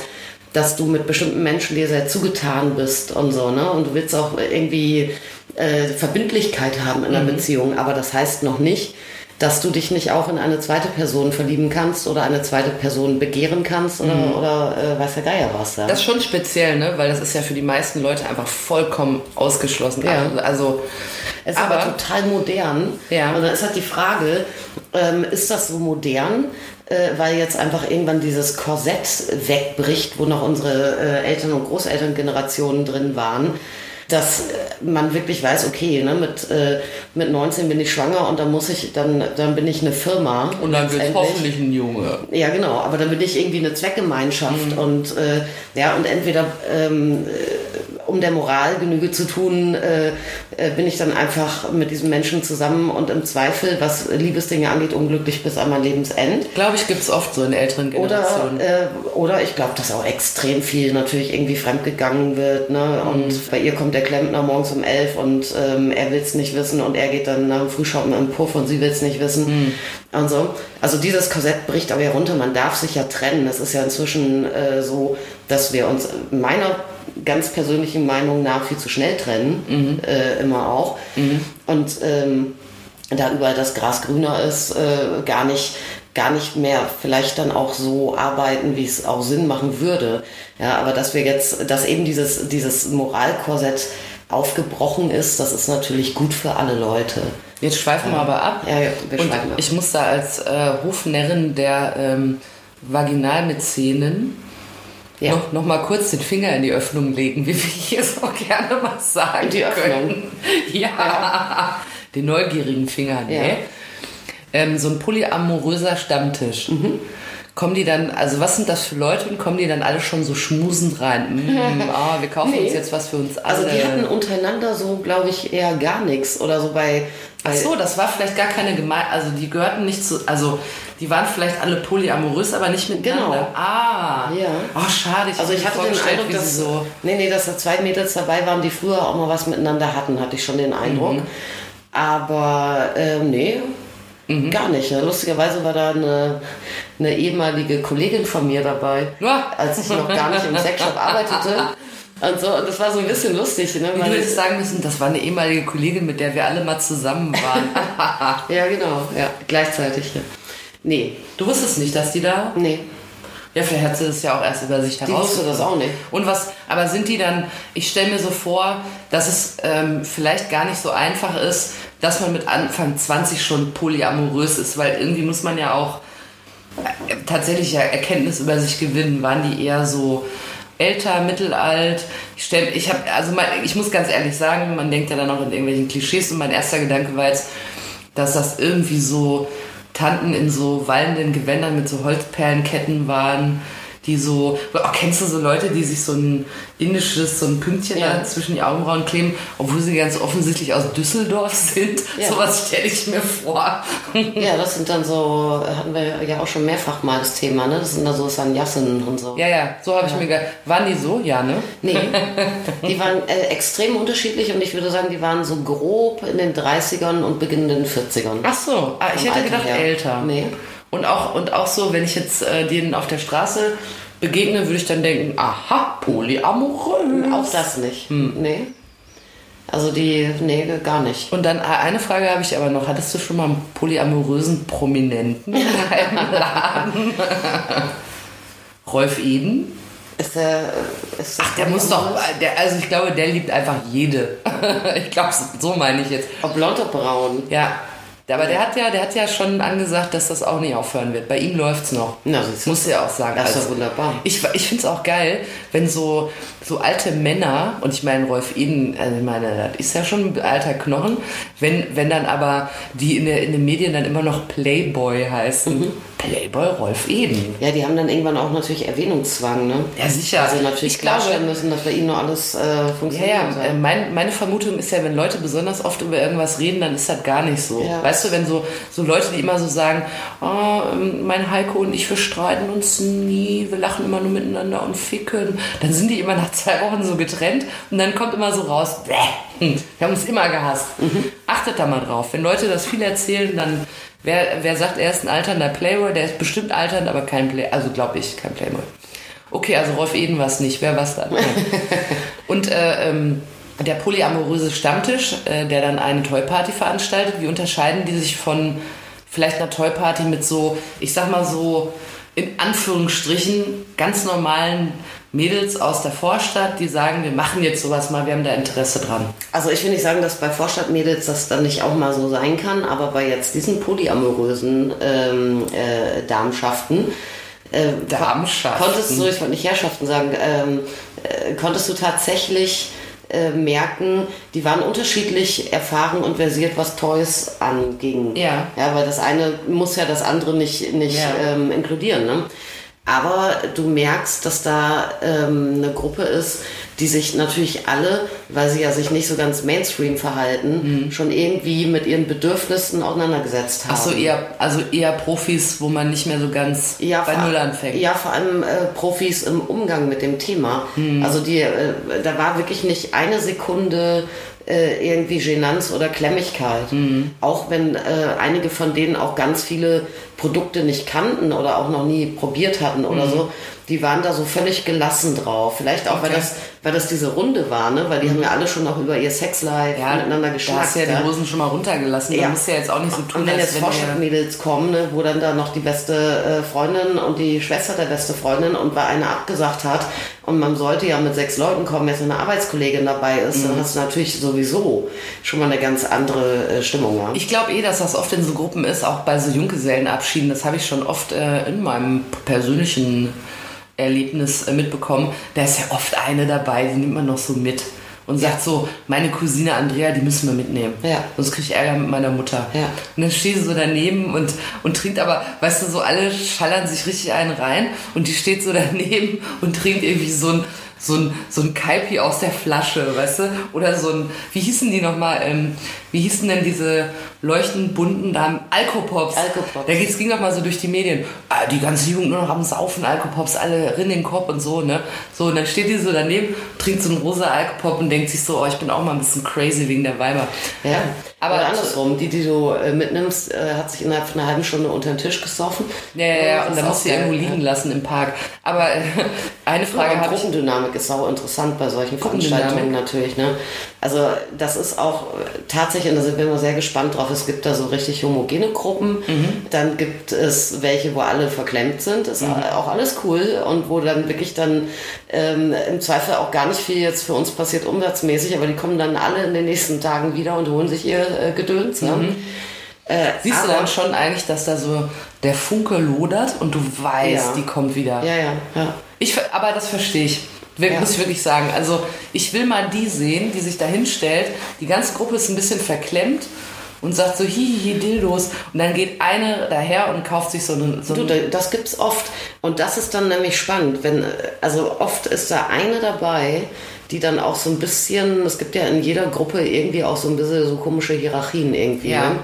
dass du mit bestimmten Menschen dir sehr zugetan bist und so, ne? Und du willst auch irgendwie äh, Verbindlichkeit haben in einer Beziehung, aber das heißt noch nicht, dass du dich nicht auch in eine zweite Person verlieben kannst oder eine zweite Person begehren kannst oder, oder äh, weiß der Geier was. Ja? Das ist schon speziell, ne? Weil das ist ja für die meisten Leute einfach vollkommen ausgeschlossen. Ja. Also, Es ist aber, aber total modern. Ja. Und dann ist halt die Frage, ähm, ist das so modern, äh, weil jetzt einfach irgendwann dieses Korsett wegbricht, wo noch unsere äh, Eltern- und Großelterngenerationen drin waren, dass äh, man wirklich weiß, okay, ne, mit, äh, mit 19 bin ich schwanger und dann muss ich, dann, dann bin ich eine Firma. und dann wird hoffentlich ein Junge. Ja, genau, aber dann bin ich irgendwie eine Zweckgemeinschaft und äh, ja, und entweder ähm, äh, um der Moral Genüge zu tun, äh, äh, bin ich dann einfach mit diesem Menschen zusammen und im Zweifel, was Liebesdinge angeht, unglücklich bis an mein Lebensend. Glaube ich, gibt es oft so in älteren Oder, Generationen. äh, oder ich glaube, dass auch extrem viel natürlich irgendwie fremdgegangen wird. Ne? Und bei ihr kommt der Klempner morgens um elf und ähm, er will es nicht wissen und er geht dann nach dem Frühschoppen im Puff und sie will es nicht wissen. Und so. Also dieses Korsett bricht aber ja runter. Man darf sich ja trennen. Es ist ja inzwischen äh, so, dass wir uns meiner ganz persönlichen Meinung nach viel zu schnell trennen. Äh, immer auch. Und ähm, da überall das Gras grüner ist, äh, gar nicht gar nicht mehr vielleicht dann auch so arbeiten, wie es auch Sinn machen würde. Ja, aber dass wir jetzt, dass eben dieses, dieses Moralkorsett aufgebrochen ist, das ist natürlich gut für alle Leute. Jetzt schweifen wir aber ab. Ja, ja, wir Und schweifen ab. ich muss da als äh, Hofnärrin der ähm, Vaginalmäzenen Ja. noch, noch mal kurz den Finger in die Öffnung legen, wie wir hier so gerne mal sagen die Öffnung? können. Ja, den neugierigen Finger, ne? Ja. Ähm, so ein polyamoröser Stammtisch. Mhm. Kommen die dann, also was sind das für Leute und kommen die dann alle schon so schmusend rein? Mm, ah, wir kaufen Nee. uns jetzt was für uns alle. Also die hatten untereinander so, glaube ich, eher gar nichts oder so bei. bei Ach so, das war vielleicht gar keine Gemeinde, also die gehörten nicht zu, also die waren vielleicht alle polyamorös, aber nicht miteinander. Genau. Ah, Ja. Oh, schade. Ich Also ich hatte den Eindruck, dass so. nee, nee, dass da zwei Mädels dabei waren, die früher auch mal was miteinander hatten, hatte ich schon den Eindruck. Mhm. Aber ähm, nee, Mhm. gar nicht. ne? Lustigerweise war da eine, eine ehemalige Kollegin von mir dabei, als ich noch gar nicht im Sexshop arbeitete. Und so, und das war so ein bisschen lustig, ne? Wie du Weil, hättest sagen müssen, das war eine ehemalige Kollegin, mit der wir alle mal zusammen waren. ja, genau, ja, gleichzeitig. Ja. Nee, du wusstest nicht, dass die da. nee, Ja, vielleicht hat sie das ja auch erst über sich die heraus. wusste das auch nicht. Und was, aber sind die dann, ich stelle mir so vor, dass es ähm, vielleicht gar nicht so einfach ist, dass man mit Anfang 20 schon polyamorös ist, weil irgendwie muss man ja auch äh, tatsächlich ja Erkenntnis über sich gewinnen. Waren die eher so älter, mittelalt? Ich, stell, ich, hab, also mein, ich muss ganz ehrlich sagen, man denkt ja dann auch in irgendwelchen Klischees und mein erster Gedanke war jetzt, dass das irgendwie so Tanten in so wallenden Gewändern mit so Holzperlenketten waren, die so, oh, kennst du so Leute, die sich so ein indisches, so ein Pünktchen Ja. da zwischen die Augenbrauen kleben, obwohl sie ganz offensichtlich aus Düsseldorf sind? Ja. Sowas stelle ich mir vor. Ja, das sind dann so, hatten wir ja auch schon mehrfach mal das Thema, ne? Das sind dann so Sanyassen und so. ja, ja, so habe ich mir gedacht. Waren die so? Ja, ne? Nee, die waren äh, extrem unterschiedlich und ich würde sagen, die waren so grob in den 30ern und beginnenden 40ern. Ach so, ah, ich hätte Alter gedacht her. älter. Nee. Und auch, und auch so, wenn ich jetzt äh, denen auf der Straße begegne, würde ich dann denken, aha, polyamorös. Auch das nicht. Nee. Also die, nee, gar nicht. Und dann äh, eine Frage habe ich aber noch. Hattest du schon mal einen polyamorösen Prominenten in deinem Laden? Rolf Eden? Ist der, ist Ach, der muss doch, der, also ich glaube, der liebt einfach jede. ich glaube, so meine ich jetzt. Ob blond oder braun? Ja, aber der hat ja, der hat ja schon angesagt, dass das auch nicht aufhören wird. Bei ihm läuft's noch. Na, siehst du. Muss ja auch sagen. Das ist Also, wunderbar. Ich, ich finde es auch geil, wenn so, so alte Männer, und ich meine, Rolf Eden, also ich meine, das ist ja schon ein alter Knochen, wenn, wenn dann aber die in, der, in den Medien dann immer noch Playboy heißen. Mhm. Playboy Rolf Eden. Ja, die haben dann irgendwann auch natürlich Erwähnungszwang, ne? Ja, sicher. Also natürlich Ich glaube- klarstellen müssen, dass bei ihnen nur alles äh, Ja, funktioniert. ja, äh, mein, meine Vermutung ist ja, wenn Leute besonders oft über irgendwas reden, dann ist das gar nicht so. Ja. Weißt du, wenn so, so Leute, die immer so sagen, oh, mein Heiko und ich, wir streiten uns nie, wir lachen immer nur miteinander und ficken, dann sind die immer nach zwei Wochen so getrennt und dann kommt immer so raus, bäh, hm, wir haben uns immer gehasst. Achtet da mal drauf. Wenn Leute das viel erzählen, dann, wer, wer sagt, er ist ein alternder Playboy, der ist bestimmt alternd, aber kein Play, also glaube ich, kein Playboy. Okay, also Rolf Eden war es nicht. Wer war es dann? Und äh, ähm, der polyamoröse Stammtisch, äh, der dann eine Toy-Party veranstaltet, wie unterscheiden die sich von vielleicht einer Toy-Party mit so, ich sag mal so, in Anführungsstrichen ganz normalen Mädels aus der Vorstadt, die sagen, wir machen jetzt sowas mal, wir haben da Interesse dran. Also ich will nicht sagen, dass bei Vorstadtmädels das dann nicht auch mal so sein kann, aber bei jetzt diesen polyamorösen ähm, äh, Darmschaften äh, Darmschaften. konntest du, ich wollte nicht Herrschaften sagen, ähm, äh, konntest du tatsächlich äh, merken, die waren unterschiedlich erfahren und versiert, was Toys anging. Ja. Ja, weil das eine muss ja das andere nicht, nicht Ja. ähm, inkludieren. Ne? Aber du merkst, dass da ähm, eine Gruppe ist, die sich natürlich alle, weil sie ja sich nicht so ganz Mainstream verhalten, schon irgendwie mit ihren Bedürfnissen auseinandergesetzt haben. Ach so, eher, also eher Profis, wo man nicht mehr so ganz ja, bei Null anfängt. Ja, vor allem äh, Profis im Umgang mit dem Thema. Hm. Also die, äh, da war wirklich nicht eine Sekunde äh, irgendwie Genanz oder Klemmigkeit. Hm. Auch wenn äh, einige von denen auch ganz viele Produkte nicht kannten oder auch noch nie probiert hatten oder so. Die waren da so völlig gelassen drauf. Vielleicht auch, weil Okay. das weil das diese Runde war, ne? Weil die haben ja alle schon auch über ihr Sexlife Ja, miteinander da geschnackt. hast du ja die Hosen schon mal runtergelassen. Ja. Da musst du ja jetzt auch nicht so tun, Und wenn jetzt Vorstadtmädels kommen, ne, wo dann da noch die beste äh, Freundin und die Schwester der beste Freundin und weil eine abgesagt hat und man sollte ja mit sechs Leuten kommen, jetzt eine Arbeitskollegin dabei ist, Mhm. dann hast du natürlich sowieso schon mal eine ganz andere äh, Stimmung. Ja? Ich glaube eh, dass das oft in so Gruppen ist, auch bei so Junggesellenabschieden. Das habe ich schon oft äh, in meinem persönlichen Erlebnis äh, mitbekommen. Da ist ja oft eine dabei, die nimmt man noch so mit und sagt so, meine Cousine Andrea, die müssen wir mitnehmen. Ja. Sonst kriege ich Ärger mit meiner Mutter. Ja. Und dann steht sie so daneben und, und trinkt aber, weißt du, so alle schallern sich richtig einen rein und die steht so daneben und trinkt irgendwie so ein, so ein, so ein Kaipi aus der Flasche, weißt du? Oder so ein, wie hießen die nochmal, ähm, wie hießen denn diese leuchtend bunten Damen? Alkopops. Alkopops. Da ging- ging doch mal so durch die Medien. Ah, die ganze Jugend nur noch am Saufen, Alkopops, alle in den Kopf und so, ne? So, und dann steht die so daneben, trinkt so einen rosa Alkopop und denkt sich so, oh, ich bin auch mal ein bisschen crazy wegen der Weiber. Ja, Aber aber andersrum, die, die du äh, mitnimmst, äh, hat sich innerhalb von einer halben Stunde unter den Tisch gesoffen. Ja, ja, ja, und dann auch muss sie geil, irgendwo liegen lassen im Park. Aber äh, eine Frage Ja, habe ich. Gruppendynamik ist sau interessant bei solchen. Veranstaltungen natürlich. Ne? Also das ist auch äh, tatsächlich, und da sind wir immer sehr gespannt drauf, es gibt da so richtig homogene Gruppen, Mhm. dann gibt es welche, wo alle verklemmt sind, ist auch alles cool und wo dann wirklich dann ähm, im Zweifel auch gar nicht viel jetzt für uns passiert umsatzmäßig, aber die kommen dann alle in den nächsten Tagen wieder und holen sich ihr äh, Gedöns. Ne? Äh, Mhm. Siehst du aber- dann schon eigentlich, dass da so der Funke lodert und du weißt, Ja. die kommt wieder? Ja, ja, ja. Ich, aber das verstehe ich. Ja. Muss ich wirklich sagen. Also ich will mal die sehen, die sich da hinstellt. Die ganze Gruppe ist ein bisschen verklemmt und sagt so hihihi Dildos. Und dann geht eine daher und kauft sich so eine. So Du, das gibt's oft. Und das ist dann nämlich spannend, wenn, äh, also oft ist da eine dabei, die dann auch so ein bisschen, es gibt ja in jeder Gruppe irgendwie auch so ein bisschen so komische Hierarchien irgendwie. Ja, Ne?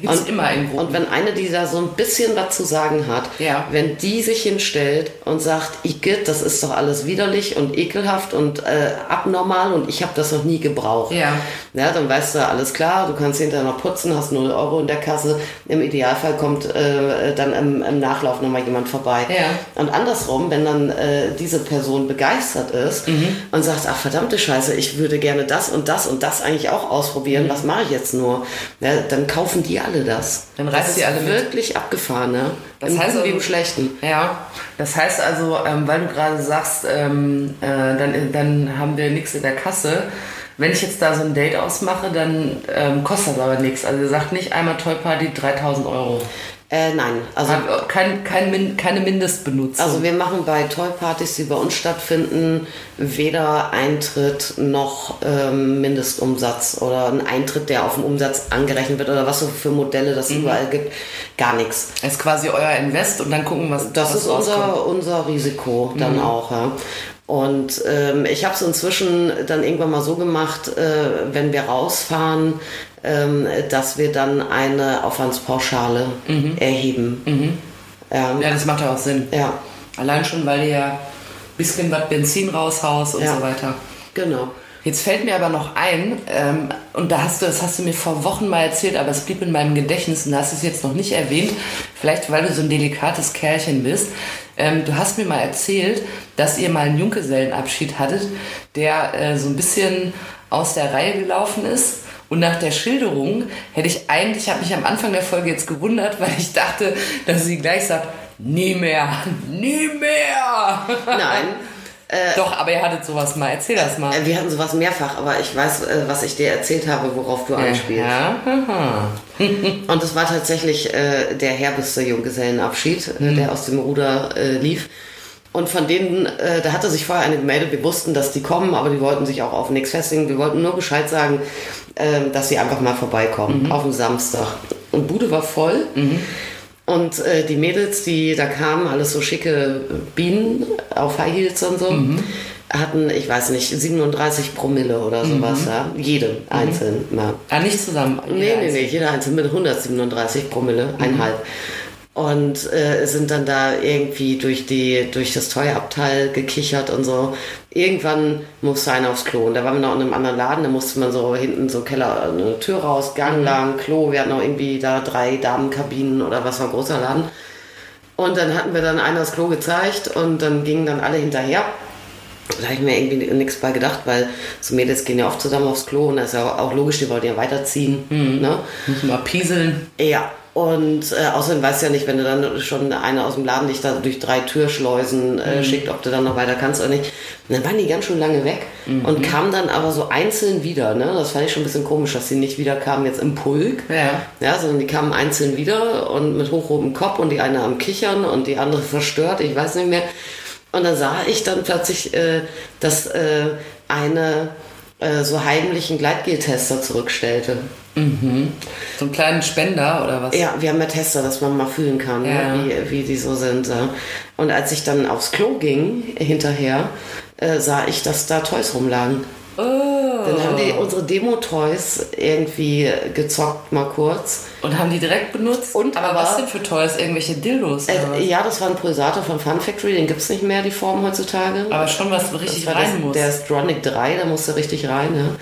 Gibt's Und- immer in Gruppen. Und wenn eine, die da so ein bisschen was zu sagen hat, Ja. wenn die sich hinstellt und sagt, Igitt, das ist doch alles widerlich und ekelhaft und äh, abnormal und ich habe das noch nie gebraucht. Ja. Ja, dann weißt du, alles klar, du kannst hinterher noch putzen, hast 0 Euro in der Kasse. Im Idealfall kommt äh, dann im, im Nachlauf nochmal jemand vorbei. Ja. Und andersrum, wenn dann äh, diese Person begeistert ist Mhm. und sagt, ach verdammte Scheiße, ich würde gerne das und das und das eigentlich auch ausprobieren, Mhm. was mache ich jetzt nur? Ja, dann kaufen die alle das. Dann reißt ist alle mit. wirklich abgefahren, ne? Das Im heißt Guten wie also- im Schlechten. Ja, das heißt also, ähm, weil du gerade sagst, ähm, äh, dann, dann haben wir nichts in der Kasse. Wenn ich jetzt da so ein Date ausmache, dann ähm, kostet das aber nichts. Also ihr sagt nicht einmal Toy Party 3000 Euro. Äh, nein, also Kein, kein, keine Mindestbenutzung. Also wir machen bei Toy-Partys, die bei uns stattfinden, weder Eintritt noch ähm, Mindestumsatz oder ein Eintritt, der auf den Umsatz angerechnet wird oder was so für Modelle das Mhm. überall gibt. Gar nichts. das ist quasi euer Invest und dann gucken, was Das was ist rauskommt. unser, unser Risiko dann Mhm. auch. Ja. Und ähm, ich habe es inzwischen dann irgendwann mal so gemacht, äh, wenn wir rausfahren, dass wir dann eine Aufwandspauschale erheben. Ja. Mhm. Ja, das macht ja auch Sinn. ja, Allein schon, weil ihr ja ein bisschen was Benzin raushaust und Ja. so weiter. genau. Jetzt fällt mir aber noch ein, ähm, und da hast du, das hast du mir vor Wochen mal erzählt, aber es blieb in meinem Gedächtnis und da hast du es jetzt noch nicht erwähnt. Vielleicht, weil du so ein delikates Kerlchen bist. Ähm, du hast mir mal erzählt, dass ihr mal einen Junggesellenabschied hattet, der äh, so ein bisschen aus der Reihe gelaufen ist. Und nach der Schilderung hätte ich eigentlich, habe mich am Anfang der Folge jetzt gewundert, weil ich dachte, dass sie gleich sagt, nie mehr, nie mehr. Nein. Doch, aber ihr hattet sowas mal. Erzähl das mal. Äh, Wir hatten sowas mehrfach, aber ich weiß, äh, was ich dir erzählt habe, worauf du anspielst. Ja. Und es war tatsächlich äh, der herbeste Junggesellenabschied, äh, der aus dem Ruder äh, lief. Und von denen, äh, da hatte sich vorher eine gemeldet, wir wussten, dass die kommen, aber die wollten sich auch auf nichts festigen. Wir wollten nur Bescheid sagen, äh, dass sie einfach mal vorbeikommen, auf den Samstag. Und Bude war voll. Und äh, die Mädels, die da kamen, alles so schicke Bienen auf High Heels und so, hatten, ich weiß nicht, 37 Promille oder sowas, ja. Jede einzeln. Ja. Ah, nicht zusammen. Nee, Jeder nee, nee, jeder einzeln mit 137 Promille, einhalb. Und äh, sind dann da irgendwie durch, die, durch das Teuerabteil gekichert und so. Irgendwann musste einer aufs Klo. Und da waren wir noch in einem anderen Laden, da musste man so hinten so Keller, eine Tür raus, Gang lang, Klo. Wir hatten auch irgendwie da drei Damenkabinen oder was war ein großer Laden. Und dann hatten wir dann einer das Klo gezeigt und dann gingen dann alle hinterher. Da habe ich mir irgendwie nichts bei gedacht, weil so Mädels gehen ja oft zusammen aufs Klo und das ist ja auch logisch, die wollen ja weiterziehen. Ne? Müssen mal pieseln. Ja, und äh, außerdem weißt du ja nicht, wenn du dann schon eine aus dem Laden dich da durch drei Türschleusen äh, schickt, ob du dann noch weiter kannst oder nicht. Und dann waren die ganz schön lange weg und kamen dann aber so einzeln wieder. Ne? Das fand ich schon ein bisschen komisch, dass sie nicht wieder kamen jetzt im Pulk. Ja. Ja, sondern die kamen einzeln wieder und mit hochrotem Kopf und die eine am Kichern und die andere verstört, ich weiß nicht mehr. Und dann sah ich dann plötzlich, äh, dass äh, eine äh, so heimlichen Gleitgeltester zurückstellte. So einen kleinen Spender oder was? Ja, wir haben ja Tester, dass man mal fühlen kann, Ja. ne, wie, wie die so sind. Ja. Und als ich dann aufs Klo ging, hinterher, äh, sah ich, dass da Toys rumlagen. Oh. Dann haben die unsere Demo-Toys irgendwie gezockt, mal kurz. Und haben die direkt benutzt? Und aber, aber- was denn für Toys? Irgendwelche Dildos? Äh, ja, das war ein Pulsator von Fun Factory, den gibt es nicht mehr, die Form heutzutage. Aber schon was richtig das rein das, muss. Der Stronic 3, da musste richtig rein.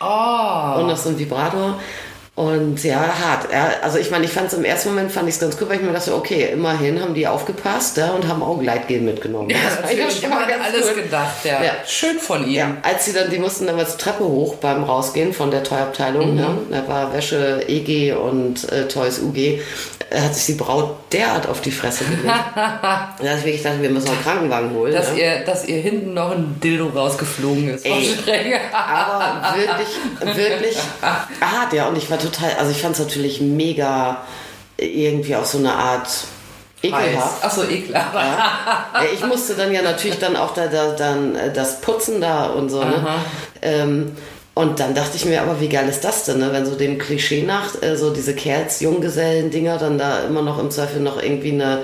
Ja. oh. Und noch so ein Vibrator. Und ja, hart. Ja, also ich meine, ich fand es im ersten Moment fand ich es ganz gut, weil ich mir dachte, okay, immerhin haben die aufgepasst ja, und haben auch Gleitgel mitgenommen. ja, Das natürlich. schon mal ganz alles gut. gedacht, ja. Ja. Schön von ihnen. Ja, als sie dann, die mussten dann mal zur Treppe hoch beim Rausgehen von der Toy-Abteilung. Ja. Da war Wäsche EG und äh, Toys UG. äh, Hat sich die Braut derart auf die Fresse gelegt. dass ich wirklich dachte, wir müssen einen Krankenwagen holen. Dass, ja. ihr, dass ihr hinten noch ein Dildo rausgeflogen ist. Ey. Aber wirklich, wirklich hart, ja. Und ich war total, also ich fand es natürlich mega irgendwie auf so eine Art ekelhaft. Achso, ekelhaft. Ja, ich musste dann ja natürlich dann auch da, da dann äh, das Putzen da und so. Ne? Ähm, und dann dachte ich mir, aber wie geil ist das denn, ne? wenn so dem Klischee nach, äh, so diese Kerls, Junggesellen-Dinger, dann da immer noch im Zweifel noch irgendwie eine,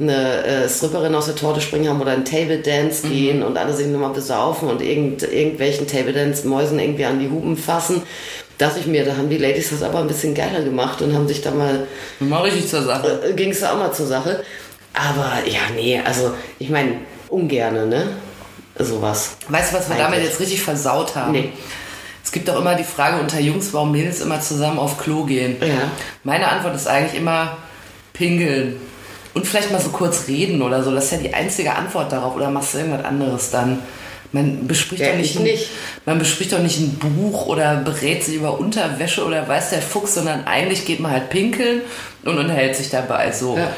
eine äh, Stripperin aus der Torte springen haben oder einen Table Dance gehen und alle sich nochmal besaufen und irgend, irgendwelchen Table Dance-Mäusen irgendwie an die Huben fassen. Dachte ich mir, da haben die Ladies das aber ein bisschen geiler gemacht und haben sich da mal Mal richtig zur Sache. ging es da auch mal zur Sache. Aber ja, nee, also ich meine, ungerne, ne? Sowas. Weißt du, was wir damit Eigentlich. jetzt richtig versaut haben? Nee. Es gibt doch immer die Frage unter Jungs, warum Mädels immer zusammen auf Klo gehen. Ja. Meine Antwort ist eigentlich immer pingeln. Und vielleicht mal so kurz reden oder so. Das ist ja die einzige Antwort darauf. Oder machst du irgendwas anderes dann? Man bespricht, Ja, doch nicht ich ein, nicht. man bespricht doch nicht ein Buch oder berät sich über Unterwäsche oder weiß der Fuchs, sondern eigentlich geht man halt pinkeln und unterhält sich dabei. So. Ja.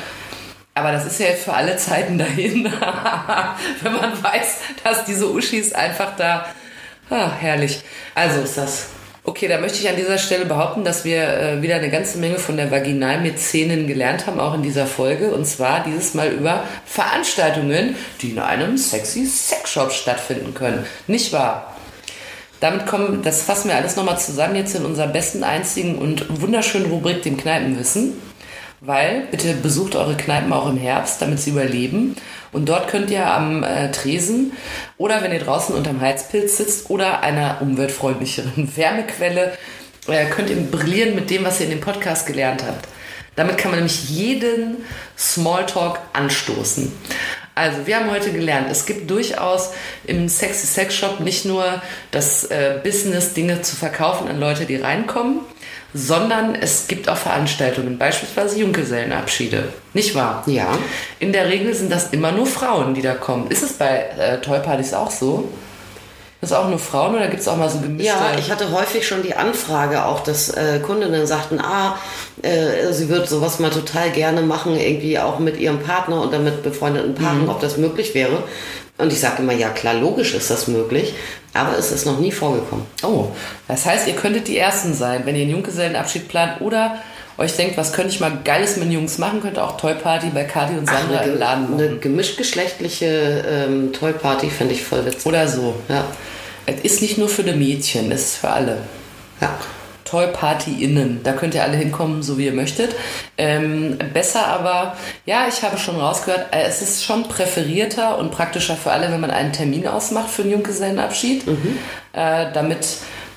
Aber das ist ja jetzt für alle Zeiten dahin, wenn man weiß, dass diese Uschis einfach da. Ah, herrlich. Also ist das. Okay, da möchte ich an dieser Stelle behaupten, dass wir äh, wieder eine ganze Menge von der Vaginalmäzenin gelernt haben, auch in dieser Folge. Und zwar dieses Mal über Veranstaltungen, die in einem sexy Sexshop stattfinden können. Nicht wahr? Damit kommen, das fassen wir alles nochmal zusammen jetzt in unserer besten, einzigen und wunderschönen Rubrik, dem Kneipenwissen. Weil, bitte besucht eure Kneipen auch im Herbst, damit sie überleben. Und dort könnt ihr am äh, Tresen oder wenn ihr draußen unterm Heizpilz sitzt oder einer umweltfreundlicheren Wärmequelle, äh, könnt ihr brillieren mit dem, was ihr in dem Podcast gelernt habt. Damit kann man nämlich jeden Smalltalk anstoßen. Also, wir haben heute gelernt, es gibt durchaus im Sexy Sex Shop nicht nur das äh, Business, Dinge zu verkaufen an Leute, die reinkommen, sondern es gibt auch Veranstaltungen, beispielsweise Junggesellenabschiede. Nicht wahr? Ja. In der Regel sind das immer nur Frauen, die da kommen. Ist es bei äh, Toypartys auch so? Ist auch nur Frauen oder gibt es auch mal so gemischte? Ja, ich hatte häufig schon die Anfrage auch, dass äh, Kundinnen sagten, ah, äh, sie würde sowas mal total gerne machen, irgendwie auch mit ihrem Partner oder mit befreundeten Paaren, ob das möglich wäre. Und ich sage immer, ja klar, logisch ist das möglich, aber es ist noch nie vorgekommen. Oh, das heißt, ihr könntet die Ersten sein, wenn ihr einen Junggesellenabschied plant oder euch denkt, was könnte ich mal Geiles mit den Jungs machen, könnt ihr auch Toy Party bei Kati und Sandra im Laden machen. eine gemischtgeschlechtliche ähm, Toy-Party fände ich voll witzig. Oder so. Ja, Es ist nicht nur für die Mädchen, es ist für alle. ja. Toy Party innen. Da könnt ihr alle hinkommen, so wie ihr möchtet. Ähm, besser aber, ja, ich habe schon rausgehört, äh, es ist schon präferierter und praktischer für alle, wenn man einen Termin ausmacht für einen Junggesellenabschied, äh, damit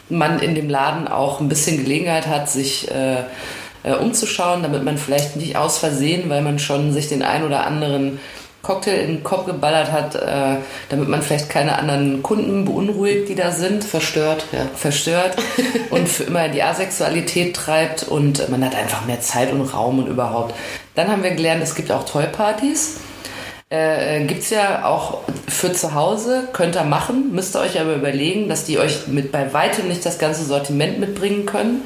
man in dem Laden auch ein bisschen Gelegenheit hat, sich äh, äh, umzuschauen, damit man vielleicht nicht aus Versehen, weil man schon sich den ein oder anderen Cocktail in den Kopf geballert hat, äh, damit man vielleicht keine anderen Kunden beunruhigt, die da sind Verstört, ja. verstört und für immer die Asexualität treibt und man hat einfach mehr Zeit und Raum und überhaupt. Dann haben wir gelernt, es gibt auch Toy-Partys. äh, gibt es ja auch für zu Hause, könnt ihr machen, müsst ihr euch aber überlegen, dass die euch mit bei weitem nicht das ganze Sortiment mitbringen können.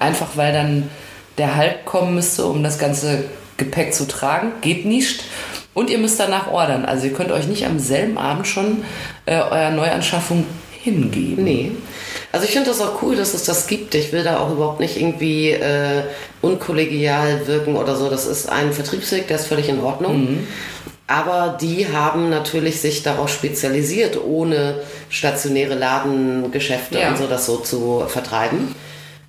Einfach weil dann der Halb kommen müsste, um das ganze Gepäck zu tragen. Geht nicht. Und ihr müsst danach ordern. Also ihr könnt euch nicht am selben Abend schon äh, eurer Neuanschaffung hingeben. Nee. Also ich finde das auch cool, dass es das gibt. Ich will da auch überhaupt nicht irgendwie äh, unkollegial wirken oder so. Das ist ein Vertriebsweg, der ist völlig in Ordnung. Mhm. Aber die haben natürlich sich darauf spezialisiert, ohne stationäre Ladengeschäfte Ja. und so das so zu vertreiben.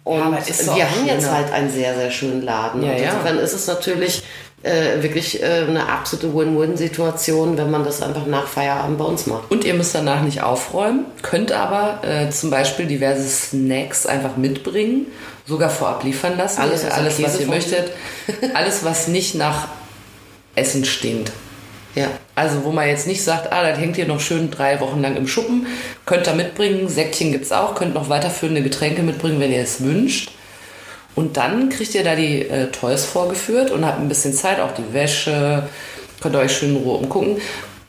Und doch wir haben jetzt schöner. halt einen sehr, sehr schönen Laden. Ja, und ja. insofern ist es natürlich äh, wirklich äh, eine absolute Win-Win-Situation, wenn man das einfach nach Feierabend bei uns macht. Und ihr müsst danach nicht aufräumen, könnt aber äh, zum Beispiel diverse Snacks einfach mitbringen, sogar vorab liefern lassen. Alles, Alles, was ihr möchtet. Alles, was nicht nach Essen stinkt. Ja. Also wo man jetzt nicht sagt, ah, das hängt hier noch schön drei Wochen lang im Schuppen, könnt ihr mitbringen, Säckchen gibt's auch, könnt noch weiterführende Getränke mitbringen, wenn ihr es wünscht. Und dann kriegt ihr da die äh, Toys vorgeführt und habt ein bisschen Zeit, auch die Wäsche, könnt ihr euch schön in Ruhe umgucken.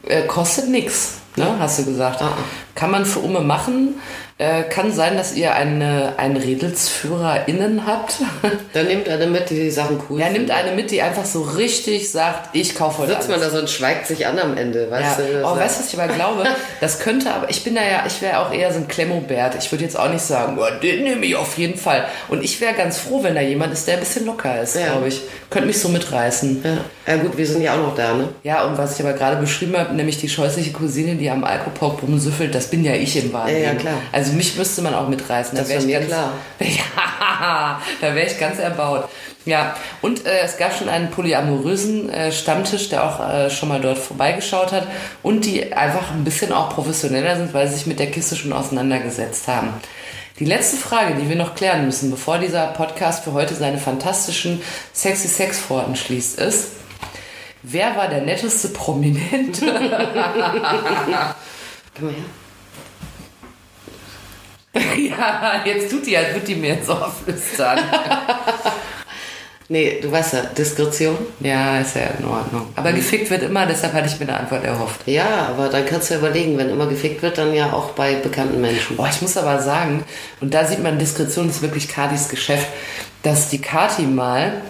Äh, kostet nix, ne, hast du gesagt. Ah. Kann man für Umme machen. Äh, kann sein, dass ihr eine, einen RedelsführerInnen habt. Dann nimmt eine mit, die die Sachen cool ja, findet. nimmt eine mit, die einfach so richtig sagt, ich kaufe heute sitzt alles. man da so und schweigt sich an am Ende, weißt Ja, du? Oh, weißt du, was ich aber glaube? Das könnte aber, ich bin da ja, ich wäre auch eher so ein Klemmobert. Ich würde jetzt auch nicht sagen, oh, den nehme ich auf jeden Fall. Und ich wäre ganz froh, wenn da jemand ist, der ein bisschen locker ist, Ja. glaube ich. Könnte mich so mitreißen. ja. ja gut, wir sind ja auch noch da, ne? Ja, und was ich aber gerade beschrieben habe, nämlich die scheußliche Cousine, die am Alkohol rumsüffelt, das bin ja ich im wahren Ja, ja, klar. Also mich müsste man auch mitreißen. Da Das wär war ich mir ganz, klar. Ja, da wäre ich ganz erbaut. Ja, und äh, es gab schon einen polyamorösen äh, Stammtisch, der auch äh, schon mal dort vorbeigeschaut hat und die einfach ein bisschen auch professioneller sind, weil sie sich mit der Kiste schon auseinandergesetzt haben. Die letzte Frage, die wir noch klären müssen, bevor dieser Podcast für heute seine fantastischen sexy Sexpforten schließt, ist, wer war der netteste Prominente? Komm mal her. ja, jetzt tut die, als würde die mir jetzt auch flüstern. Nee, du weißt ja, Diskretion. Ja, ist ja in Ordnung. Aber gefickt wird immer, deshalb hatte ich mir eine Antwort erhofft. Ja, aber dann kannst du ja überlegen, wenn immer gefickt wird, dann ja auch bei bekannten Menschen. Boah, ich muss aber sagen, und da sieht man, Diskretion ist wirklich Katis Geschäft, dass die Kati mal,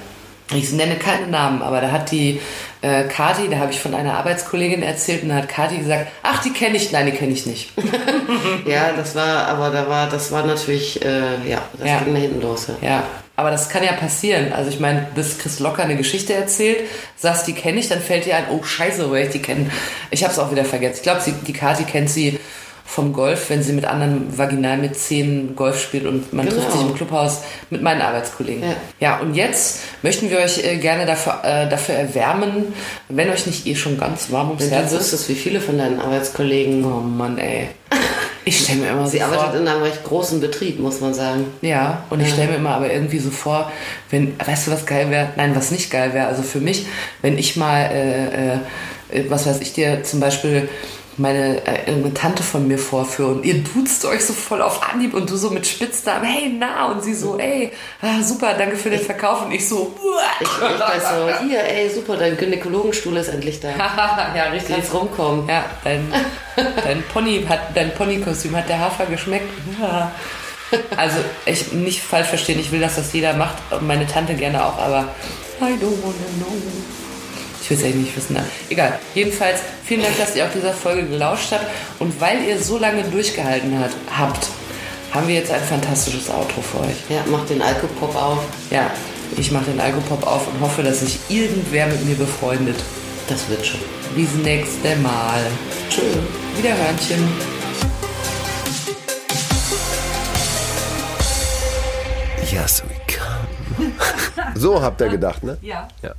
ich nenne keine Namen, aber da hat die äh, Kati, da habe ich von einer Arbeitskollegin erzählt und da hat Kati gesagt, ach, die kenne ich, nein, die kenne ich nicht. Ja, das war, aber da war, das war natürlich, äh, ja, das Ja. ging nach hinten los. Ja. Ja, aber das kann ja passieren. Also ich meine, bis Chris locker eine Geschichte erzählt, sagst, die kenne ich, dann fällt dir ein, oh scheiße, woher ich die kenne. Ich habe es auch wieder vergessen. Ich glaube, die Kati kennt sie vom Golf, wenn sie mit anderen vaginal mit Zähnen Golf spielt und man Genau. trifft sich im Clubhaus mit meinen Arbeitskollegen. Ja. ja und jetzt möchten wir euch äh, gerne dafür, äh, dafür erwärmen, wenn euch nicht eh schon ganz warm ums Wenn Herz du ist. wüsstest, wie viele von deinen Arbeitskollegen. Oh Mann, ey. Ich stelle mir immer Sie so vor, arbeitet in einem recht großen Betrieb, muss man sagen. Ja, und ich stelle mir immer aber irgendwie so vor, wenn, weißt du, was geil wäre? Nein, was nicht geil wäre. Also für mich, wenn ich mal, äh, äh, was weiß ich dir, zum Beispiel meine äh, Tante von mir vorführe und ihr duzt euch so voll auf Anhieb und du so mit Spitznamen, hey, na, und sie so, ey, ah, super, danke für den Verkauf und ich so, Ich, ich weiß so, hier, ey, super, dein Gynäkologenstuhl ist endlich da. ja, richtig. Kannst rumkommen. Ja, dein, dein Pony hat, dein Ponykostüm hat der Hafer geschmeckt. Ja. Also, ich nicht falsch verstehen, ich will, dass das jeder macht, meine Tante gerne auch, aber I don't wanna know. Ich will es eigentlich nicht wissen. ne? Egal. Jedenfalls, vielen Dank, dass ihr auch dieser Folge gelauscht habt. Und weil ihr so lange durchgehalten hat, habt, haben wir jetzt ein fantastisches Outro für euch. Ja, mach den Alkopop auf. Ja, ich mache den Alkopop auf und hoffe, dass sich irgendwer mit mir befreundet. Das wird schon. Bis nächste Mal. Tschö. Wiederhörnchen. Yes, we come. So habt ihr gedacht, ne? Ja. Ja.